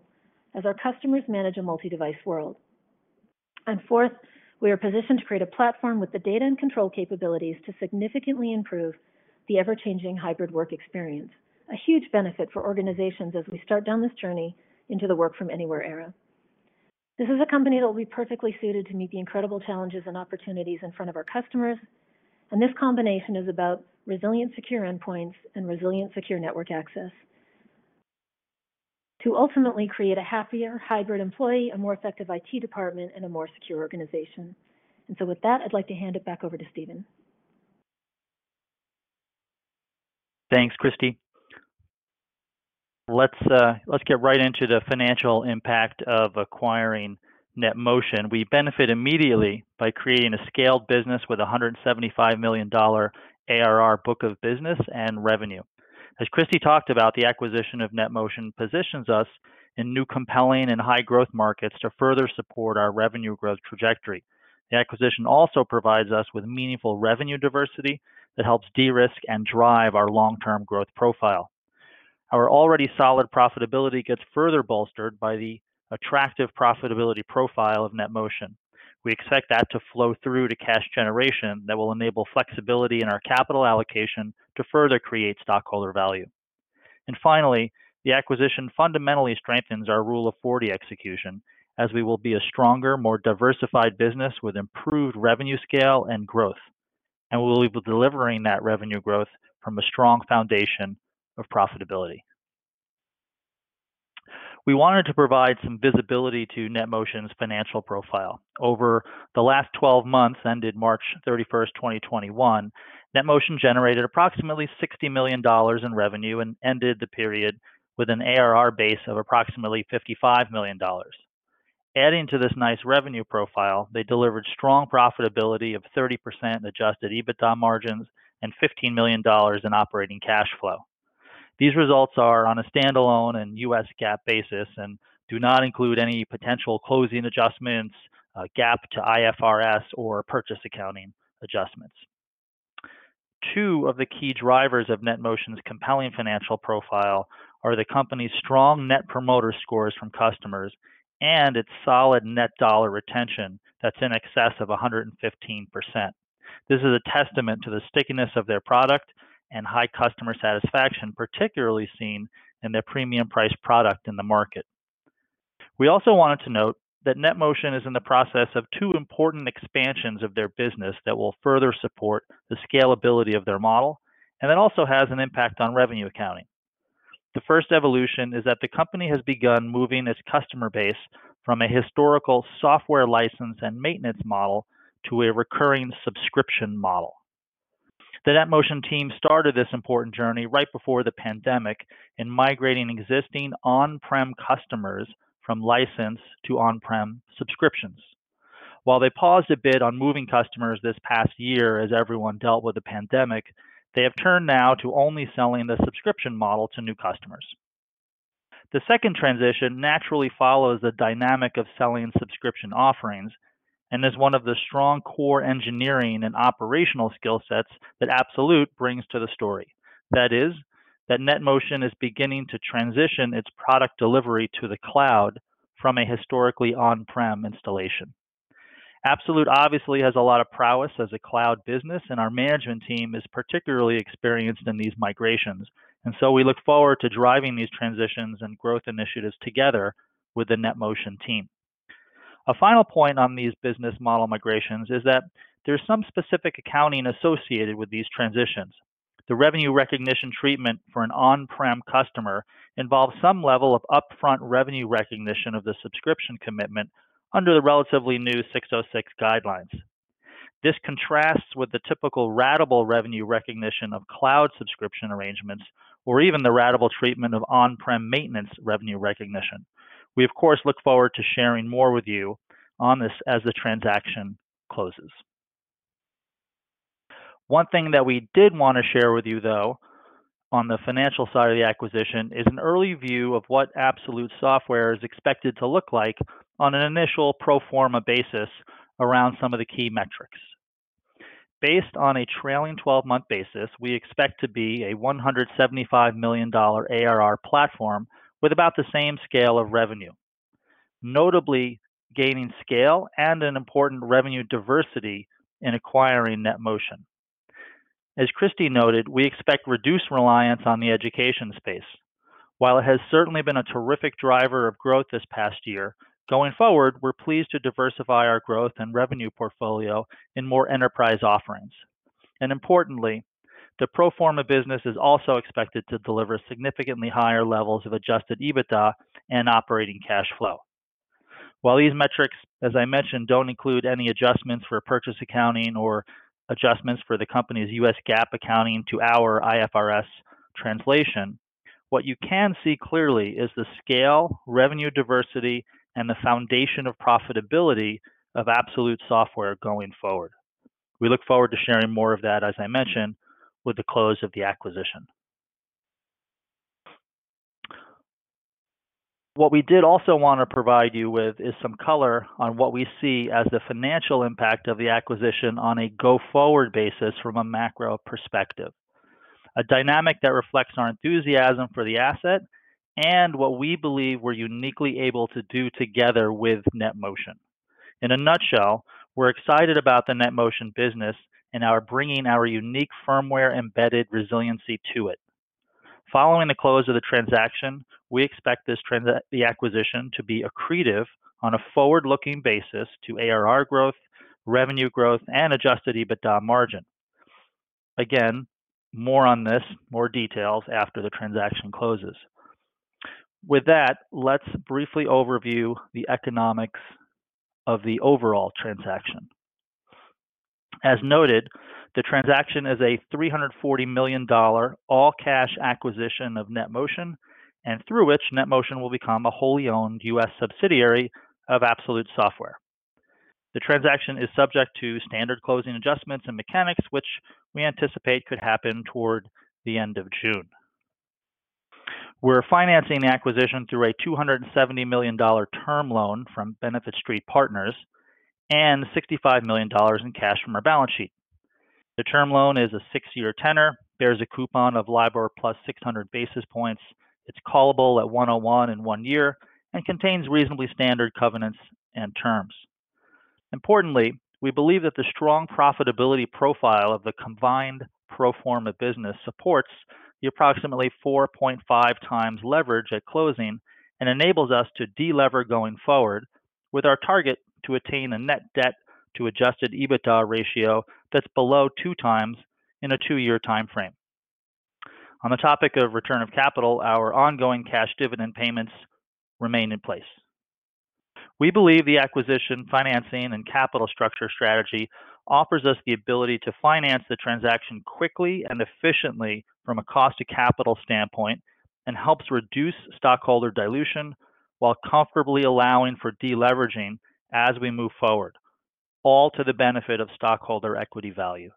as our customers manage a multi-device world. And fourth, we are positioned to create a platform with the data and control capabilities to significantly improve the ever-changing hybrid work experience, a huge benefit for organizations as we start down this journey into the work from anywhere era. This is a company that will be perfectly suited to meet the incredible challenges and opportunities in front of our customers, and this combination is about resilient secure endpoints and resilient secure network access to ultimately create a happier hybrid employee, a more effective IT department, and a more secure organization. And so with that, I'd like to hand it back over to Stephen. Thanks, Christy. Let's uh, let's get right into the financial impact of acquiring NetMotion. We benefit immediately by creating a scaled business with a $175 million ARR book of business and revenue. As Christy talked about, the acquisition of NetMotion positions us in new compelling and high growth markets to further support our revenue growth trajectory. The acquisition also provides us with meaningful revenue diversity that helps de-risk and drive our long-term growth profile. Our already solid profitability gets further bolstered by the attractive profitability profile of NetMotion. We expect that to flow through to cash generation that will enable flexibility in our capital allocation to further create stockholder value. And finally, the acquisition fundamentally strengthens our Rule of 40 execution as we will be a stronger, more diversified business with improved revenue scale and growth. And we will be delivering that revenue growth from a strong foundation of profitability we wanted to provide some visibility to NetMotion's financial profile. Over the last 12 months, ended March 31st, 2021, NetMotion generated approximately $60 million in revenue and ended the period with an ARR base of approximately $55 million. Adding to this nice revenue profile, they delivered strong profitability of 30% adjusted EBITDA margins and $15 million in operating cash flow. These results are on a standalone and US GAAP basis and do not include any potential closing adjustments, uh, GAAP to IFRS, or purchase accounting adjustments. Two of the key drivers of NetMotion's compelling financial profile are the company's strong net promoter scores from customers and its solid net dollar retention that's in excess of 115%. This is a testament to the stickiness of their product and high customer satisfaction, particularly seen in their premium price product in the market. We also wanted to note that NetMotion is in the process of two important expansions of their business that will further support the scalability of their model, and that also has an impact on revenue accounting. The first evolution is that the company has begun moving its customer base from a historical software license and maintenance model to a recurring subscription model. The NetMotion team started this important journey right before the pandemic in migrating existing on-prem customers from license to on-prem subscriptions. While they paused a bit on moving customers this past year as everyone dealt with the pandemic, they have turned now to only selling the subscription model to new customers. The second transition naturally follows the dynamic of selling subscription offerings and is one of the strong core engineering and operational skill sets that Absolute brings to the story. That is, that NetMotion is beginning to transition its product delivery to the cloud from a historically on prem installation. Absolute obviously has a lot of prowess as a cloud business, and our management team is particularly experienced in these migrations. And so we look forward to driving these transitions and growth initiatives together with the NetMotion team. A final point on these business model migrations is that there's some specific accounting associated with these transitions. The revenue recognition treatment for an on-prem customer involves some level of upfront revenue recognition of the subscription commitment under the relatively new 606 guidelines. This contrasts with the typical ratable revenue recognition of cloud subscription arrangements or even the ratable treatment of on-prem maintenance revenue recognition. We, of course, look forward to sharing more with you on this as the transaction closes. One thing that we did want to share with you, though, on the financial side of the acquisition is an early view of what Absolute Software is expected to look like on an initial pro forma basis around some of the key metrics. Based on a trailing 12 month basis, we expect to be a $175 million ARR platform with about the same scale of revenue. Notably, gaining scale and an important revenue diversity in acquiring NetMotion. As Christy noted, we expect reduced reliance on the education space. While it has certainly been a terrific driver of growth this past year, Going forward, we're pleased to diversify our growth and revenue portfolio in more enterprise offerings. And importantly, the pro forma business is also expected to deliver significantly higher levels of adjusted EBITDA and operating cash flow. While these metrics, as I mentioned, don't include any adjustments for purchase accounting or adjustments for the company's US GAAP accounting to our IFRS translation, what you can see clearly is the scale, revenue diversity, and the foundation of profitability of Absolute Software going forward. We look forward to sharing more of that, as I mentioned, with the close of the acquisition. What we did also want to provide you with is some color on what we see as the financial impact of the acquisition on a go-forward basis from a macro perspective. A dynamic that reflects our enthusiasm for the asset and what we believe we're uniquely able to do together with NetMotion. In a nutshell, we're excited about the NetMotion business and our bringing our unique firmware-embedded resiliency to it. Following the close of the transaction, we expect the acquisition to be accretive on a forward-looking basis to ARR growth, revenue growth, and adjusted EBITDA margin. Again, more on this, more details after the transaction closes. With that, let's briefly overview the economics of the overall transaction. As noted, the transaction is a $340 million all-cash acquisition of NetMotion, and through which NetMotion will become a wholly owned U.S. subsidiary of Absolute Software. The transaction is subject to standard closing adjustments and mechanics, which we anticipate could happen toward the end of June. We're financing the acquisition through a $270 million term loan from Benefit Street Partners and $65 million in cash from our balance sheet. The term loan is a six-year tenor, bears a coupon of LIBOR plus 600 basis points. It's callable at 101 in one year and contains reasonably standard covenants and terms. Importantly, we believe that the strong profitability profile of the combined pro forma business supports the approximately 4.5 times leverage at closing and enables us to delever going forward with our target to attain a net debt to adjusted EBITDA ratio that's below two times in a two-year time frame. On the topic of return of capital, our ongoing cash dividend payments remain in place. We believe the acquisition, financing, and capital structure strategy offers us the ability to finance the transaction quickly and efficiently from a cost of capital standpoint and helps reduce stockholder dilution while comfortably allowing for deleveraging as we move forward, all to the benefit of stockholder equity value.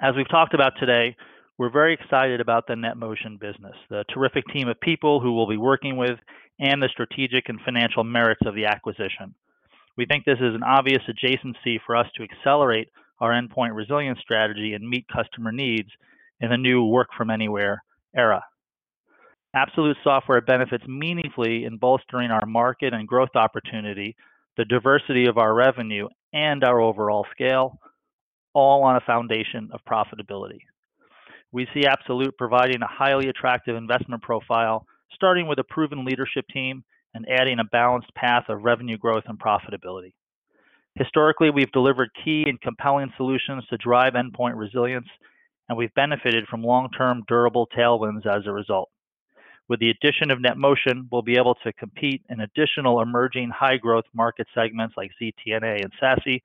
As we've talked about today, we're very excited about the NetMotion business, the terrific team of people who we'll be working with, and the strategic and financial merits of the acquisition. We think this is an obvious adjacency for us to accelerate our endpoint resilience strategy and meet customer needs in the new work-from-anywhere era. Absolute Software benefits meaningfully in bolstering our market and growth opportunity, the diversity of our revenue, and our overall scale, all on a foundation of profitability. We see Absolute providing a highly attractive investment profile, starting with a proven leadership team and adding a balanced path of revenue growth and profitability. Historically, we've delivered key and compelling solutions to drive endpoint resilience, and we've benefited from long-term durable tailwinds as a result. With the addition of NetMotion, we'll be able to compete in additional emerging high-growth market segments like ZTNA and SASE,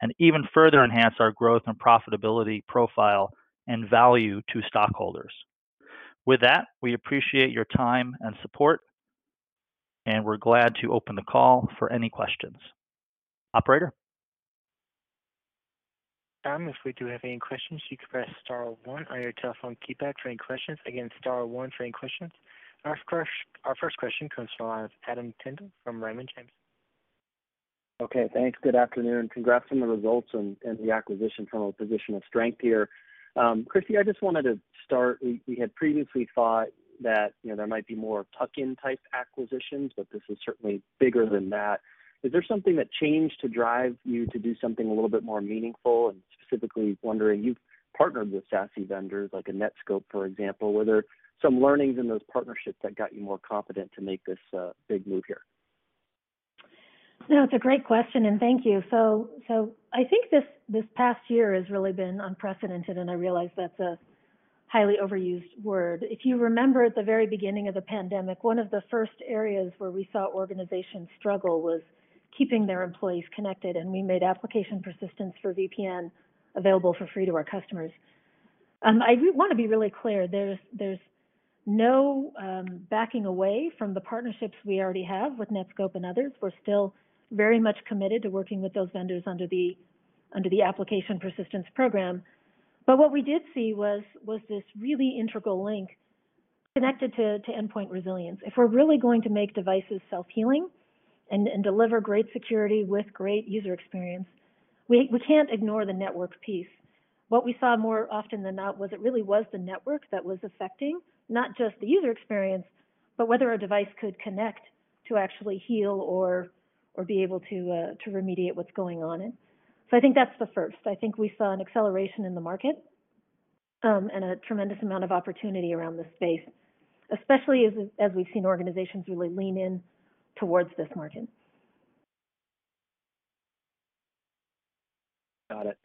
and even further enhance our growth and profitability profile and value to stockholders. With that, we appreciate your time and support, and we're glad to open the call for any questions. Operator? Um, if we do have any questions, you can press star one on your telephone keypad for any questions. Again, star one for any questions. Our first question comes from the line of Adam Tindle from Raymond James. Okay, thanks. Good afternoon. Congrats on the results and the acquisition from a position of strength here. Um, Christy, I just wanted to start. We had previously thought that you know, there might be more tuck-in type acquisitions, but this is certainly bigger than that. Is there something that changed to drive you to do something a little bit more meaningful? And specifically wondering, you've partnered with SASE vendors like a Netskope, for example. Were there some learnings in those partnerships that got you more confident to make this uh, big move here? No, it's a great question, and thank you. So, so I think this this past year has really been unprecedented, and I realize that's a highly overused word. If you remember at the very beginning of the pandemic, one of the first areas where we saw organizations struggle was keeping their employees connected, and we made application persistence for VPN available for free to our customers. Um, I want to be really clear. There's there's no um, backing away from the partnerships we already have with Netskope and others. We're still very much committed to working with those vendors under the under the application persistence program. But what we did see was was this really integral link connected to, to endpoint resilience. If we're really going to make devices self-healing and, and deliver great security with great user experience, we, we can't ignore the network piece. What we saw more often than not was it really was the network that was affecting not just the user experience, but whether a device could connect to actually heal or or be able to uh, to remediate what's going on. In. So I think that's the first. I think we saw an acceleration in the market um, and a tremendous amount of opportunity around this space, especially as as we've seen organizations really lean in towards this market. Got it.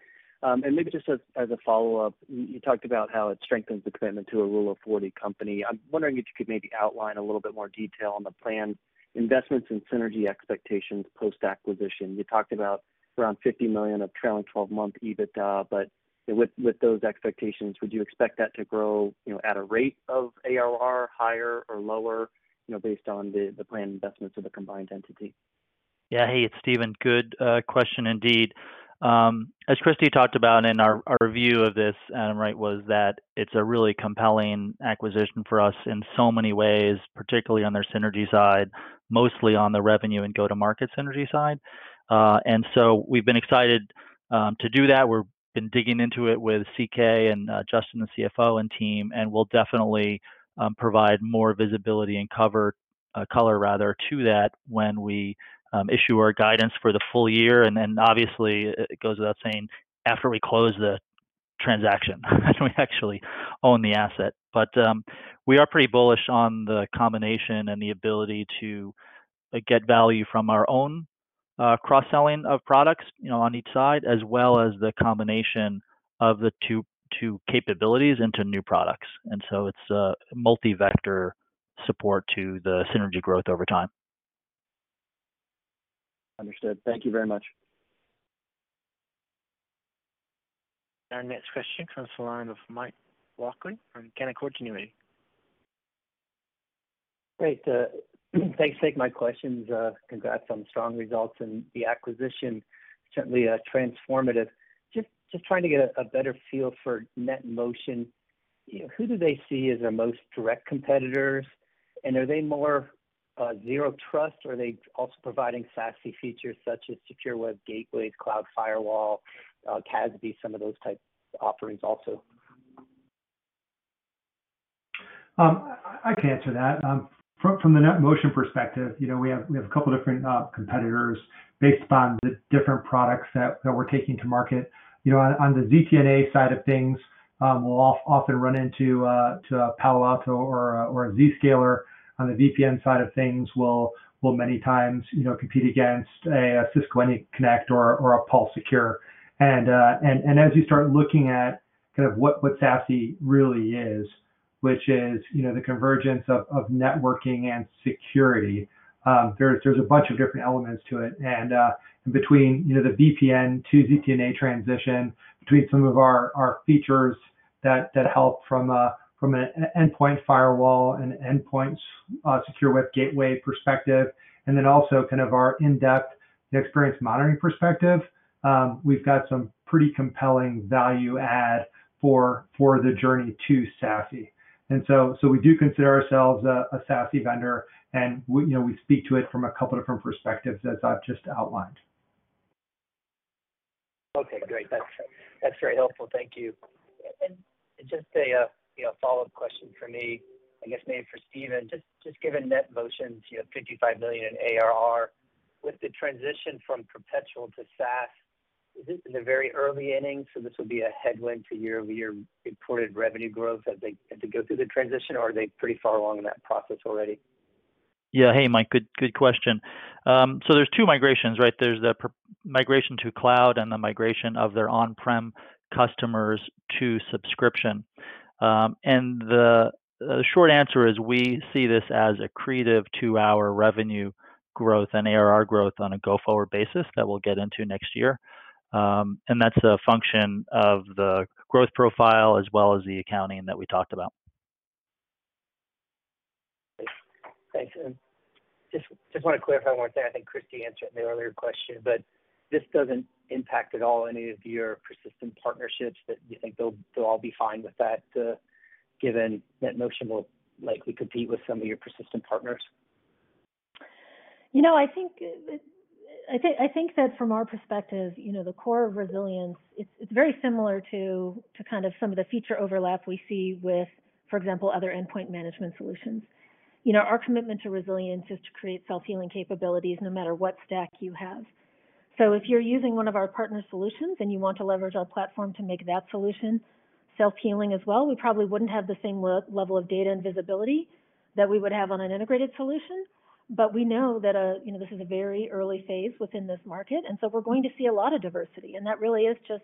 Um, and maybe just as, a follow-up, you, you, talked about how it strengthens the commitment to a Rule of 40 company. I'm wondering if you could maybe outline a little bit more detail on the planned investments and synergy expectations post-acquisition. You talked about around 50 million of trailing 12-month EBITDA, but with with those expectations, would you expect that to grow, you know, at a rate of ARR higher or lower, you know, based on the the planned investments of the combined entity? Yeah. Hey, it's Stephen. Good uh, question indeed. Um, as Christy talked about in our, our review of this, Adam, right, was that it's a really compelling acquisition for us in so many ways, particularly on their synergy side, mostly on the revenue and go-to-market synergy side. Uh, and so we've been excited um, to do that. We've been digging into it with CK and uh, Justin, the CFO and team, and we'll definitely um, provide more visibility and cover uh, color rather to that when we um, issue our guidance for the full year, and then obviously it goes without saying after we close the transaction and we actually own the asset. But um, we are pretty bullish on the combination and the ability to uh, get value from our own uh, cross-selling of products, you know, on each side, as well as the combination of the two two capabilities into new products. And so it's a multi-vector support to the synergy growth over time. Understood. Thank you very much. Our next question comes from the line of Mike Walkley from Canaccord Genuity. Great. Uh, thanks for taking my questions. Uh, congrats on the strong results and the acquisition. Certainly uh, transformative. Just just trying to get a, a better feel for NetMotion. Who do they see as their most direct competitors, and are they more uh, Zero Trust, or are they also providing SASE features such as secure web gateways, cloud firewall, uh, CASB, some of those type offerings also? Um, I can answer that. Um, from, from the NetMotion perspective, you know, we have we have a couple different uh, competitors based upon the different products that, that we're taking to market. You know, on, the ZTNA side of things, um, we'll often run into uh, to a Palo Alto or or a Zscaler on the VPN side of things will will many times you know compete against a, a Cisco AnyConnect or or a Pulse Secure. And uh, and and as you start looking at kind of what what SASE really is, which is you know the convergence of, of networking and security. Um, there's there's a bunch of different elements to it, and uh, between you know the VPN to ZTNA transition, between some of our our features that that help from a from an endpoint firewall and endpoint uh, secure web gateway perspective, and then also kind of our in-depth experience monitoring perspective, um, we've got some pretty compelling value add for for the journey to SASE. And so, so we do consider ourselves a, a SASE vendor, and we, you know we speak to it from a couple different perspectives as I've just outlined. Okay, great. That's that's very helpful. Thank you. And just a uh, you know, follow-up question for me, I guess maybe for Stephen. Just given NetMotion's, you know, 55 million in ARR, with the transition from perpetual to SaaS, is it in the very early innings, so this will be a headwind to year-over-year reported revenue growth as they go through the transition, or are they pretty far along in that process already? Yeah. Hey, Mike, good question. Um, so there's two migrations, right? There's the migration to cloud and the migration of their on-prem customers to subscription. Um, and the short answer is we see this as accretive to our revenue growth and ARR growth on a go-forward basis that we'll get into next year. Um, and that's a function of the growth profile as well as the accounting that we talked about. Thanks. And just want to clarify one thing. I think Christy answered in the earlier question, but this doesn't impact at all any of your persistent partnerships that you think they'll all be fine with that, uh, given that NetMotion will likely compete with some of your persistent partners? You know, I think that from our perspective, you know, the core of resilience, it's very similar to kind of some of the feature overlap we see with, for example, other endpoint management solutions. You know, our commitment to resilience is to create self-healing capabilities no matter what stack you have. So if you're using one of our partner solutions and you want to leverage our platform to make that solution self-healing as well, we probably wouldn't have the same level of data and visibility that we would have on an integrated solution. But we know that, uh, you know, this is a very early phase within this market, and so we're going to see a lot of diversity, and that really is just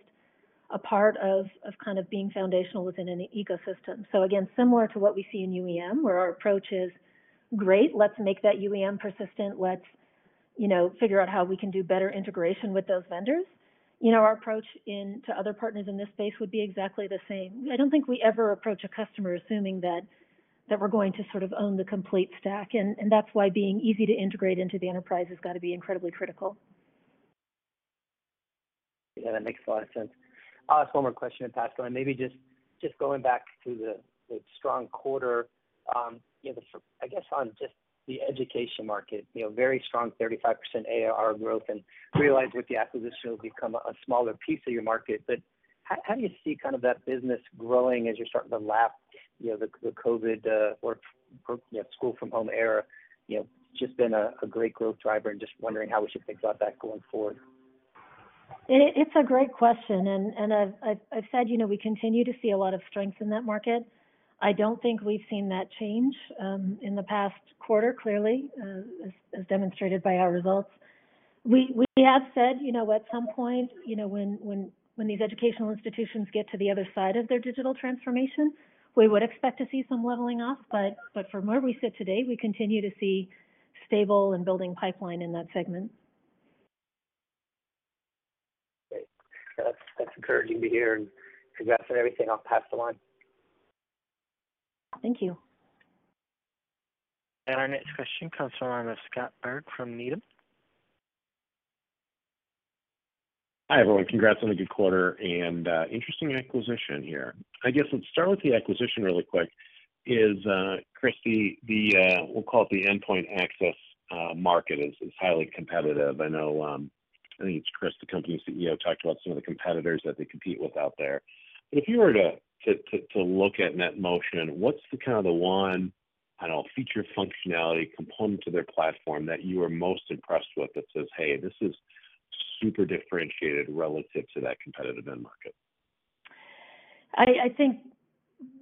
a part of kind of being foundational within an ecosystem. So again, similar to what we see in UEM, where our approach is, great, let's make that UEM persistent. Let's, you know, figure out how we can do better integration with those vendors. You know, our approach in to other partners in this space would be exactly the same. I don't think we ever approach a customer assuming that that we're going to sort of own the complete stack, and and that's why being easy to integrate into the enterprise has got to be incredibly critical. Yeah, that makes a lot of sense. I'll ask one more question and pass it on. Maybe just going back to the strong quarter, um, you know, I guess on just the education market, you know, very strong 35% ARR growth, and realize with the acquisition, it'll become a smaller piece of your market. But how do you see kind of that business growing as you're starting to lap, you know, the COVID uh, or school from home era? You know, just been a great growth driver and just wondering how we should think about that going forward. It's a great question, and and I've said, you know, we continue to see a lot of strength in that market. I don't think we've seen that change um, in the past quarter, clearly, uh, as demonstrated by our results. We have said, you know, at some point, you know, when when, when these educational institutions get to the other side of their digital transformation, we would expect to see some leveling off. But from where we sit today, we continue to see stable and building pipeline in that segment. That's, that's encouraging to hear, and congrats on everything. I'll pass the line. Thank you. Our next question comes from the line of Scott Berg from Needham. Hi, everyone. Congrats on a good quarter and uh, interesting acquisition here. I guess let's start with the acquisition really quick. Is uh, Christy, the uh, we'll call it the endpoint access market is highly competitive. I know, um, I think it's Chris, the company CEO, talked about some of the competitors that they compete with out there. But if you were to look at NetMotion, what's the kind of the one, I don't know, feature functionality component to their platform that you are most impressed with, that says, "Hey, this is super differentiated relative to that competitive end market? I think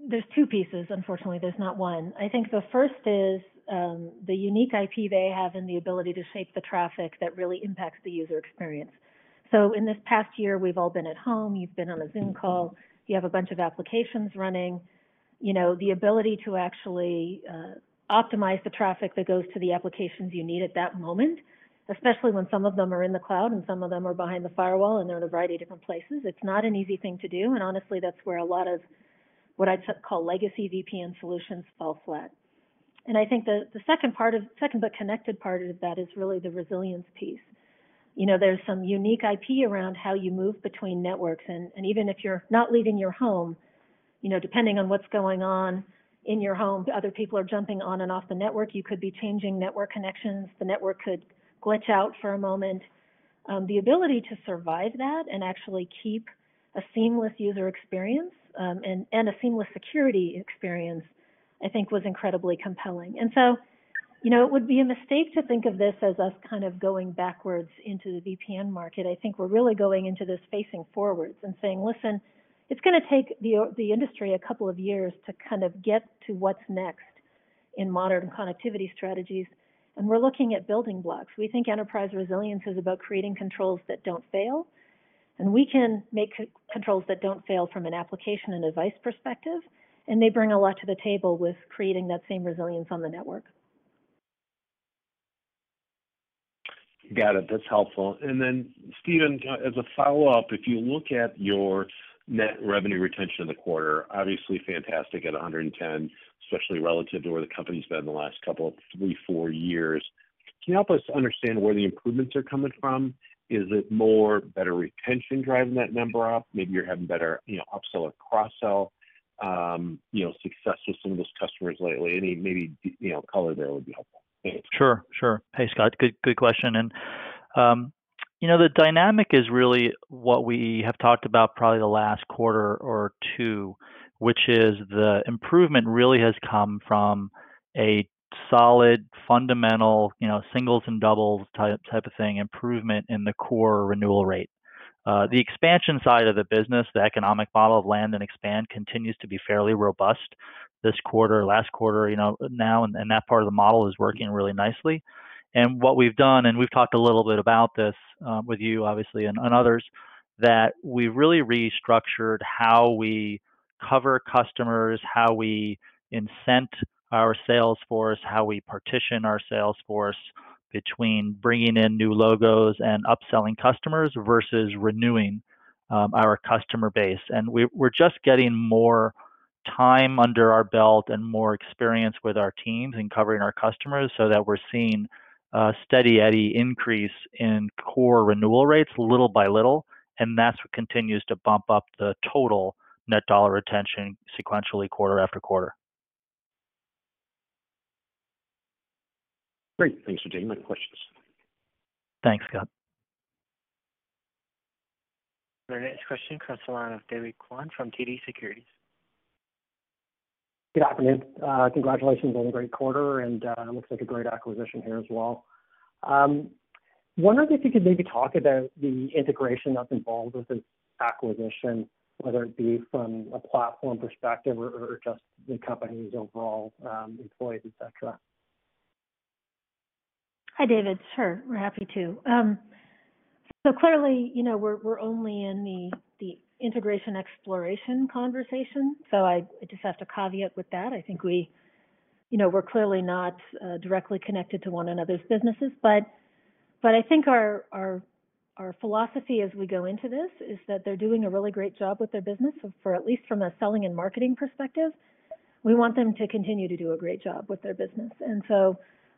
there's two pieces. Unfortunately, there's not one. I think the first is um, the unique IP they have and the ability to shape the traffic that really impacts the user experience. So in this past year, we've all been at home. You've been on a Zoom mm-hmm. call. You have a bunch of applications running. You know, the ability to actually uh, optimize the traffic that goes to the applications you need at that moment, especially when some of them are in the cloud and some of them are behind the firewall, and they're in a variety of different places. It's not an easy thing to do, and honestly, that's where a lot of what I'd call legacy VPN solutions fall flat. And I think the second part of... Second, but connected part of that is really the resilience piece. You know, there's some unique IP around how you move between networks, and even if you're not leaving your home, you know, depending on what's going on in your home, other people are jumping on and off the network. You could be changing network connections. The network could glitch out for a moment. Um, the ability to survive that and actually keep a seamless user experience, um, and a seamless security experience, I think was incredibly compelling. And so, you know, it would be a mistake to think of this as us kind of going backwards into the VPN market. I think we're really going into this facing forwards and saying, listen, it's going to take the the industry a couple of years to kind of get to what's next in modern connectivity strategies. And we're looking at building blocks. We think enterprise resilience is about creating controls that don't fail. And we can make controls that don't fail from an application and device perspective. And they bring a lot to the table with creating that same resilience on the network. Got it. That's helpful. And then, Stephen, as a follow-up, if you look at your net revenue retention in the quarter, obviously fantastic at 110, especially relative to where the company's been the last couple of three, four years. Can you help us understand where the improvements are coming from? Is it more better retention driving that number up? Maybe you're having better, you know, upsell or cross-sell, um, you know, success with some of those customers lately. Any maybe, you know, color there would be helpful. Sure, sure. Hey, Scott, good, good question. And, um, you know, the dynamic is really what we have talked about probably the last quarter or two, which is the improvement really has come from a solid, fundamental, you know, singles and doubles type type of thing, improvement in the core renewal rate. Uh, the expansion side of the business, the economic model of land and expand, continues to be fairly robust. This quarter, last quarter, you know, now, and, and that part of the model is working really nicely. And what we've done, and we've talked a little bit about this uh, with you, obviously, and, and others, that we've really restructured how we cover customers, how we incent our sales force, how we partition our sales force between bringing in new logos and upselling customers versus renewing um, our customer base. And we, we're just getting more time under our belt and more experience with our teams in covering our customers so that we're seeing a steady eddy increase in core renewal rates little by little. And that's what continues to bump up the total net dollar retention sequentially quarter after quarter. Great. Thanks for taking my questions. Thanks, Scott. Our next question comes from the line of David Kwan from TD Securities. Good afternoon. Uh, congratulations on a great quarter, and uh, looks like a great acquisition here as well. Um, wondering if you could maybe talk about the integration that's involved with this acquisition, whether it be from a platform perspective or, just the company's overall um, employees, et cetera. Hi, David. Sure, we're happy to. Um, so clearly, you know, we're only in the integration exploration conversation. So I, I just have to caveat with that. I think we, you know, we're clearly not uh, directly connected to one another's businesses, but but I think our our our philosophy as we go into this is that they're doing a really great job with their business. So for at least from a selling and marketing perspective, we want them to continue to do a great job with their business. And so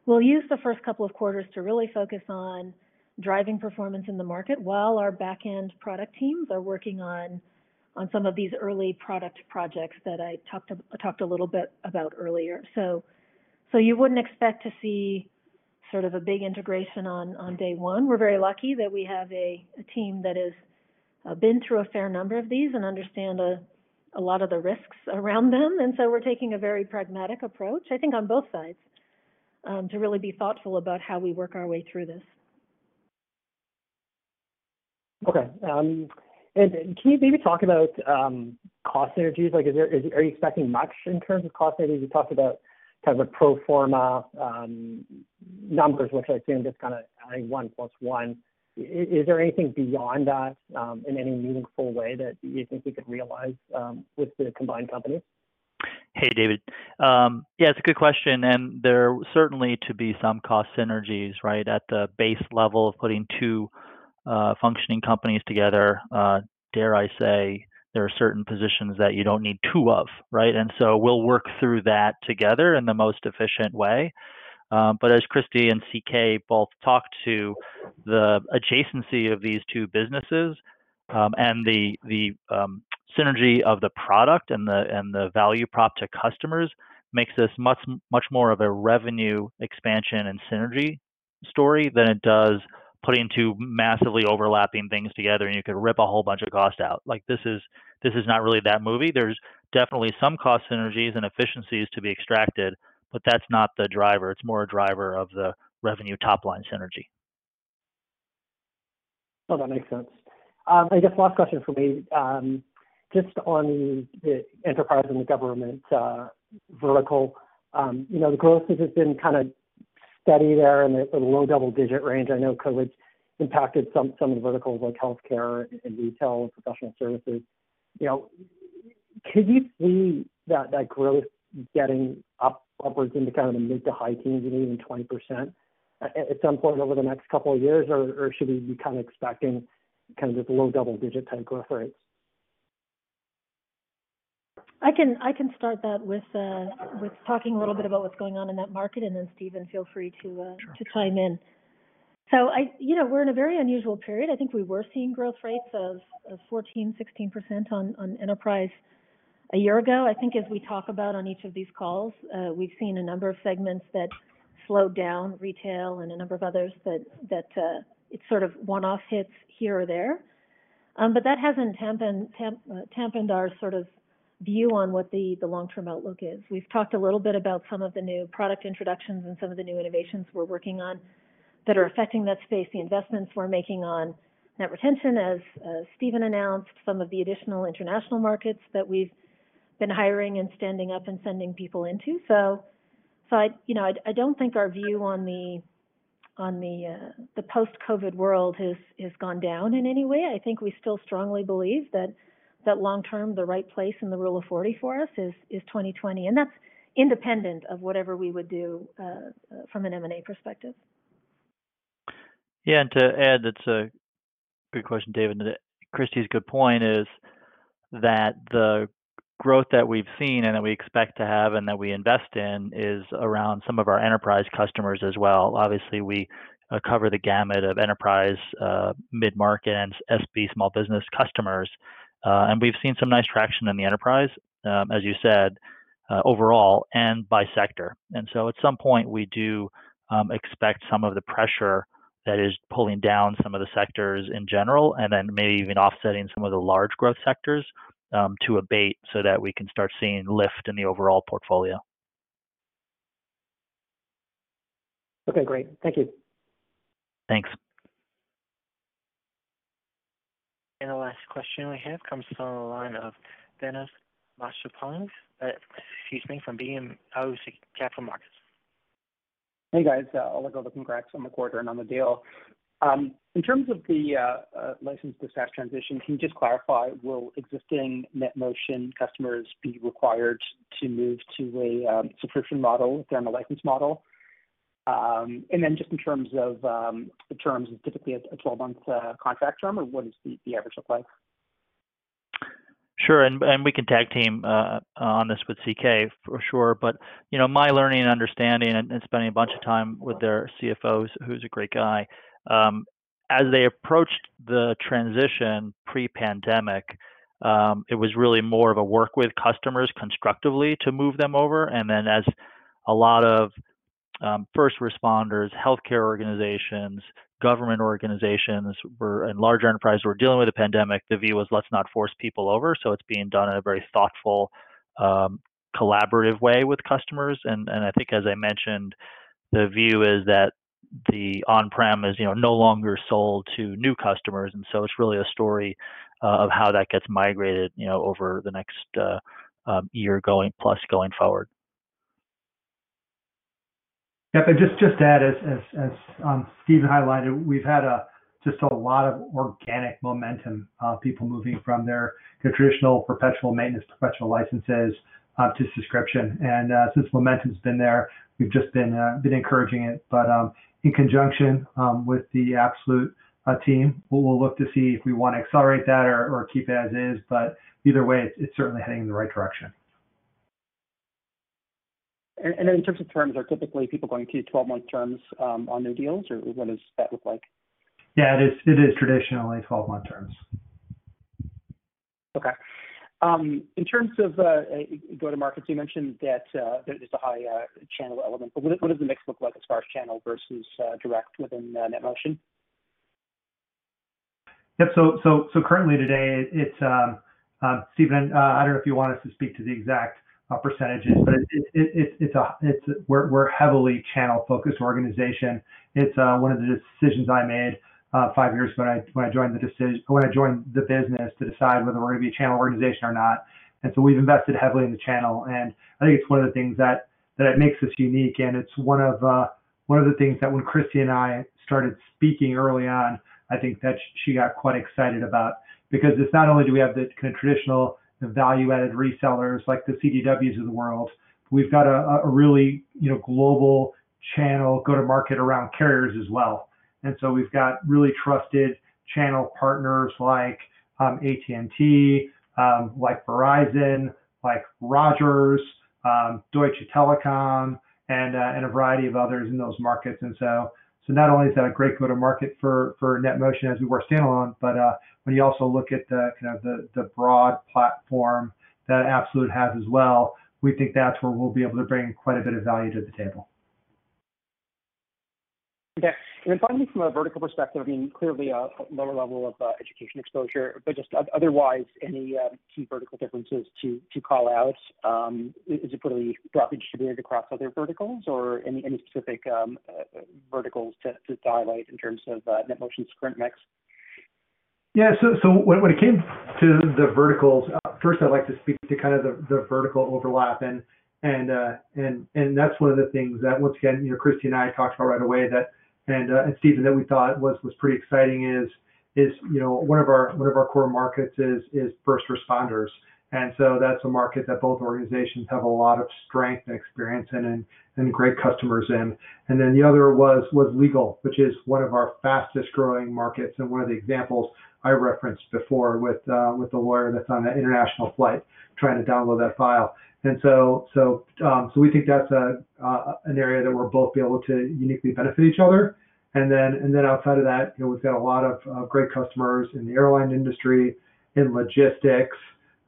We'll use the first couple of quarters to really focus on driving performance in the market while our back-end product teams are working on on some of these early product projects that I talked talked a little bit about earlier. So so you wouldn't expect to see sort of a big integration on on day one. We're very lucky that we have a, a team that has uh, been through a fair number of these and understand a a lot of the risks around them. And so we're taking a very pragmatic approach, I think, on both sides um, to really be thoughtful about how we work our way through this. Okay. Um, and can you maybe talk about um, cost synergies? Like, is there, is, are you expecting much in terms of cost synergies? You talked about kind of a pro forma um, numbers, which I assume just kind of adding one plus one. Is, there anything beyond that in any meaningful way that you think we could realize with the combined company? Hey, David. Yeah, it's a good question, and there certainly to be some cost synergies, right, at the base level of putting two uh, functioning companies together. Uh, dare I say, there are certain positions that you don't need two of, right? And so we'll work through that together in the most efficient way. Um, but as Christy and CK both talked to, the adjacency of these two businesses um, and the the um, synergy of the product and the and the value prop to customers makes this much much more of a revenue expansion and synergy story than it does putting two massively overlapping things together and you could rip a whole bunch of cost out. Like this is this is not really that movie. There's definitely some cost synergies and efficiencies to be extracted, but that's not the driver. It's more a driver of the revenue top line synergy. Oh, that makes sense. Um, I guess last question for me, um, just on the enterprise and the government uh, vertical. Um, you know, the growth has been kind of steady there in the low double-digit range. I know COVID impacted some of the verticals like healthcare and retail and professional services. You know, could you see that growth getting upwards into kind of the mid to high teens and even 20% at some point over the next couple of years? Or should we be kind of expecting kind of just low double-digit type growth rates? I can I can start that with uh, with talking a little bit about what's going on in that market, and then Stephen, feel free to uh, sure. to chime in. So I, you know, we're in a very unusual period. I think we were seeing growth rates of, of 14, 16 percent on on enterprise a year ago. I think as we talk about on each of these calls, uh, we've seen a number of segments that slowed down, retail, and a number of others that that uh, it's sort of one-off hits here or there. Um, but that hasn't dampened, tamp, uh, our sort of view on what the, the long-term outlook is. We've talked a little bit about some of the new product introductions and some of the new innovations we're working on that are affecting that space, the investments we're making on net retention, as uh, Stephen announced, some of the additional international markets that we've been hiring and standing up and sending people into. So, so I, you know, I, I don't think our view on the on the uh, the post-COVID world has has gone down in any way. I think we still strongly believe that that long term the right place in the rule of 40 for us is is 2020, and that's independent of whatever we would do uh, uh, from an M&A perspective. Yeah, and to add, that's a good question, David. Christy's good point is that the growth that we've seen and that we expect to have and that we invest in is around some of our enterprise customers as well. Obviously, we uh, cover the gamut of enterprise, uh, mid market, and SB small business customers. Uh, and we've seen some nice traction in the enterprise, um, as you said, uh, overall and by sector. And so at some point, we do um, expect some of the pressure that is pulling down some of the sectors in general, and then maybe even offsetting some of the large growth sectors um, to abate so that we can start seeing lift in the overall portfolio. Okay, great. Thank you. Thanks. And the last question we have comes from the line of Thanos Moschopoulos, uh, excuse me, from BMO Capital Markets. Hey, guys. Uh, I'll echo the congrats on the quarter and on the deal. Um, in terms of the uh, license to SaaS transition, can you just clarify, will existing NetMotion customers be required to move to a um, subscription model if they're on a license model? Um, and then just in terms of um, the terms, is typically a 12-month uh, contract term, or what does the, average look like? Sure, and we can tag team uh, on this with CK for sure. But you know, my learning and understanding, and, spending a bunch of time with their CFOs, who's a great guy, um, as they approached the transition pre-pandemic, it was really more of a work with customers constructively to move them over, and then as a lot of um, first responders, healthcare organizations, government organizations were and large enterprises were dealing with the pandemic, the view was let's not force people over. So it's being done in a very thoughtful, um, collaborative way with customers. And and I think as I mentioned, the view is that the on-prem is you know no longer sold to new customers, and so it's really a story uh, of how that gets migrated you know over the next uh, um, year going plus going forward. Yep, and just just to add, as as, as um, Stephen highlighted, we've had a just a lot of organic momentum, uh, people moving from their, their traditional perpetual maintenance, perpetual licenses uh, to subscription. And uh, since momentum's been there, we've just been uh, been encouraging it. But um, in conjunction um, with the Absolute uh, team, we'll, we'll, look to see if we want to accelerate that or, or keep it as is. But either way, it's, it's certainly heading in the right direction. And, and in terms of terms, are typically people going to 12-month terms um, on new deals, or what does that look like? Yeah, it is. It is traditionally 12-month terms. Okay. Um, in terms of uh, go-to-markets, you mentioned that uh, there's a high uh, channel element, but what, does the mix look like as far as channel versus direct within NetMotion? Yep. So, so, so currently today, it's um, Stephen. Uh, I don't know if you want us to speak to the exact uh, percentages, but it, it, it, it's a it's a, we're we're heavily channel focused organization. It's uh, one of the decisions I made uh, five years when I when I joined the decision when I joined the business to decide whether we're going to be a channel organization or not. And so we've invested heavily in the channel, and I think it's one of the things that that it makes us unique, and it's one of uh, one of the things that when Christy and I started speaking early on, I think that she got quite excited about because it's not only do we have the kind of traditional value-added resellers like the CDWs of the world, we've got a, a really you know global channel go-to-market around carriers as well. And so we've got really trusted channel partners like um, AT&T, um, like Verizon, like Rogers, um, Deutsche Telekom, and uh, and a variety of others in those markets. And so so not only is that a great go-to-market for for NetMotion as we were standalone, but uh, when you also look at the kind of the the broad platform that Absolute has as well, we think that's where we'll be able to bring quite a bit of value to the table. Okay. And then finally, from a vertical perspective, I mean, clearly a lower level of uh, education exposure, but just otherwise, any uh, key vertical differences to to call out? Um, is it pretty broadly distributed across other verticals, or any any specific um, uh, verticals to, to highlight in terms of uh, NetMotion's current mix? Yeah, so so when, when it came to the verticals, uh, first I'd like to speak to kind of the, the vertical overlap and and uh, and and that's one of the things that once again, you know, Christy and I talked about right away that and uh, and Stephen that we thought was was pretty exciting is is you know one of our one of our core markets is is first responders, and so that's a market that both organizations have a lot of strength and experience in and and great customers in. And then the other was was legal, which is one of our fastest growing markets and one of the examples I referenced before with uh, with the lawyer that's on that international flight trying to download that file. And so, so, um, so we think that's a, uh, an area that we'll both be able to uniquely benefit each other. And then, and then outside of that, you know, we've got a lot of uh, great customers in the airline industry, in logistics.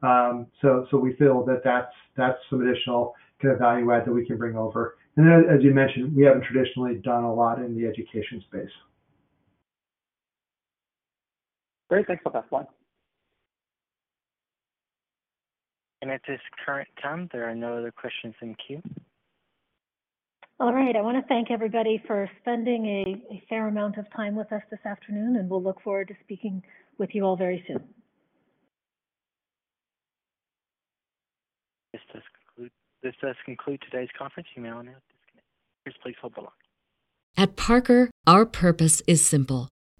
Um, so, so we feel that that's that's some additional kind of value add that we can bring over. And then, as you mentioned, we haven't traditionally done a lot in the education space. Great, thanks for that one. And at this current time, there are no other questions in queue. All right, I want to thank everybody for spending a, a fair amount of time with us this afternoon, and we'll look forward to speaking with you all very soon. This does conclude, this does conclude today's conference. You may now disconnect. Please, please hold the line. At Parker, our purpose is simple.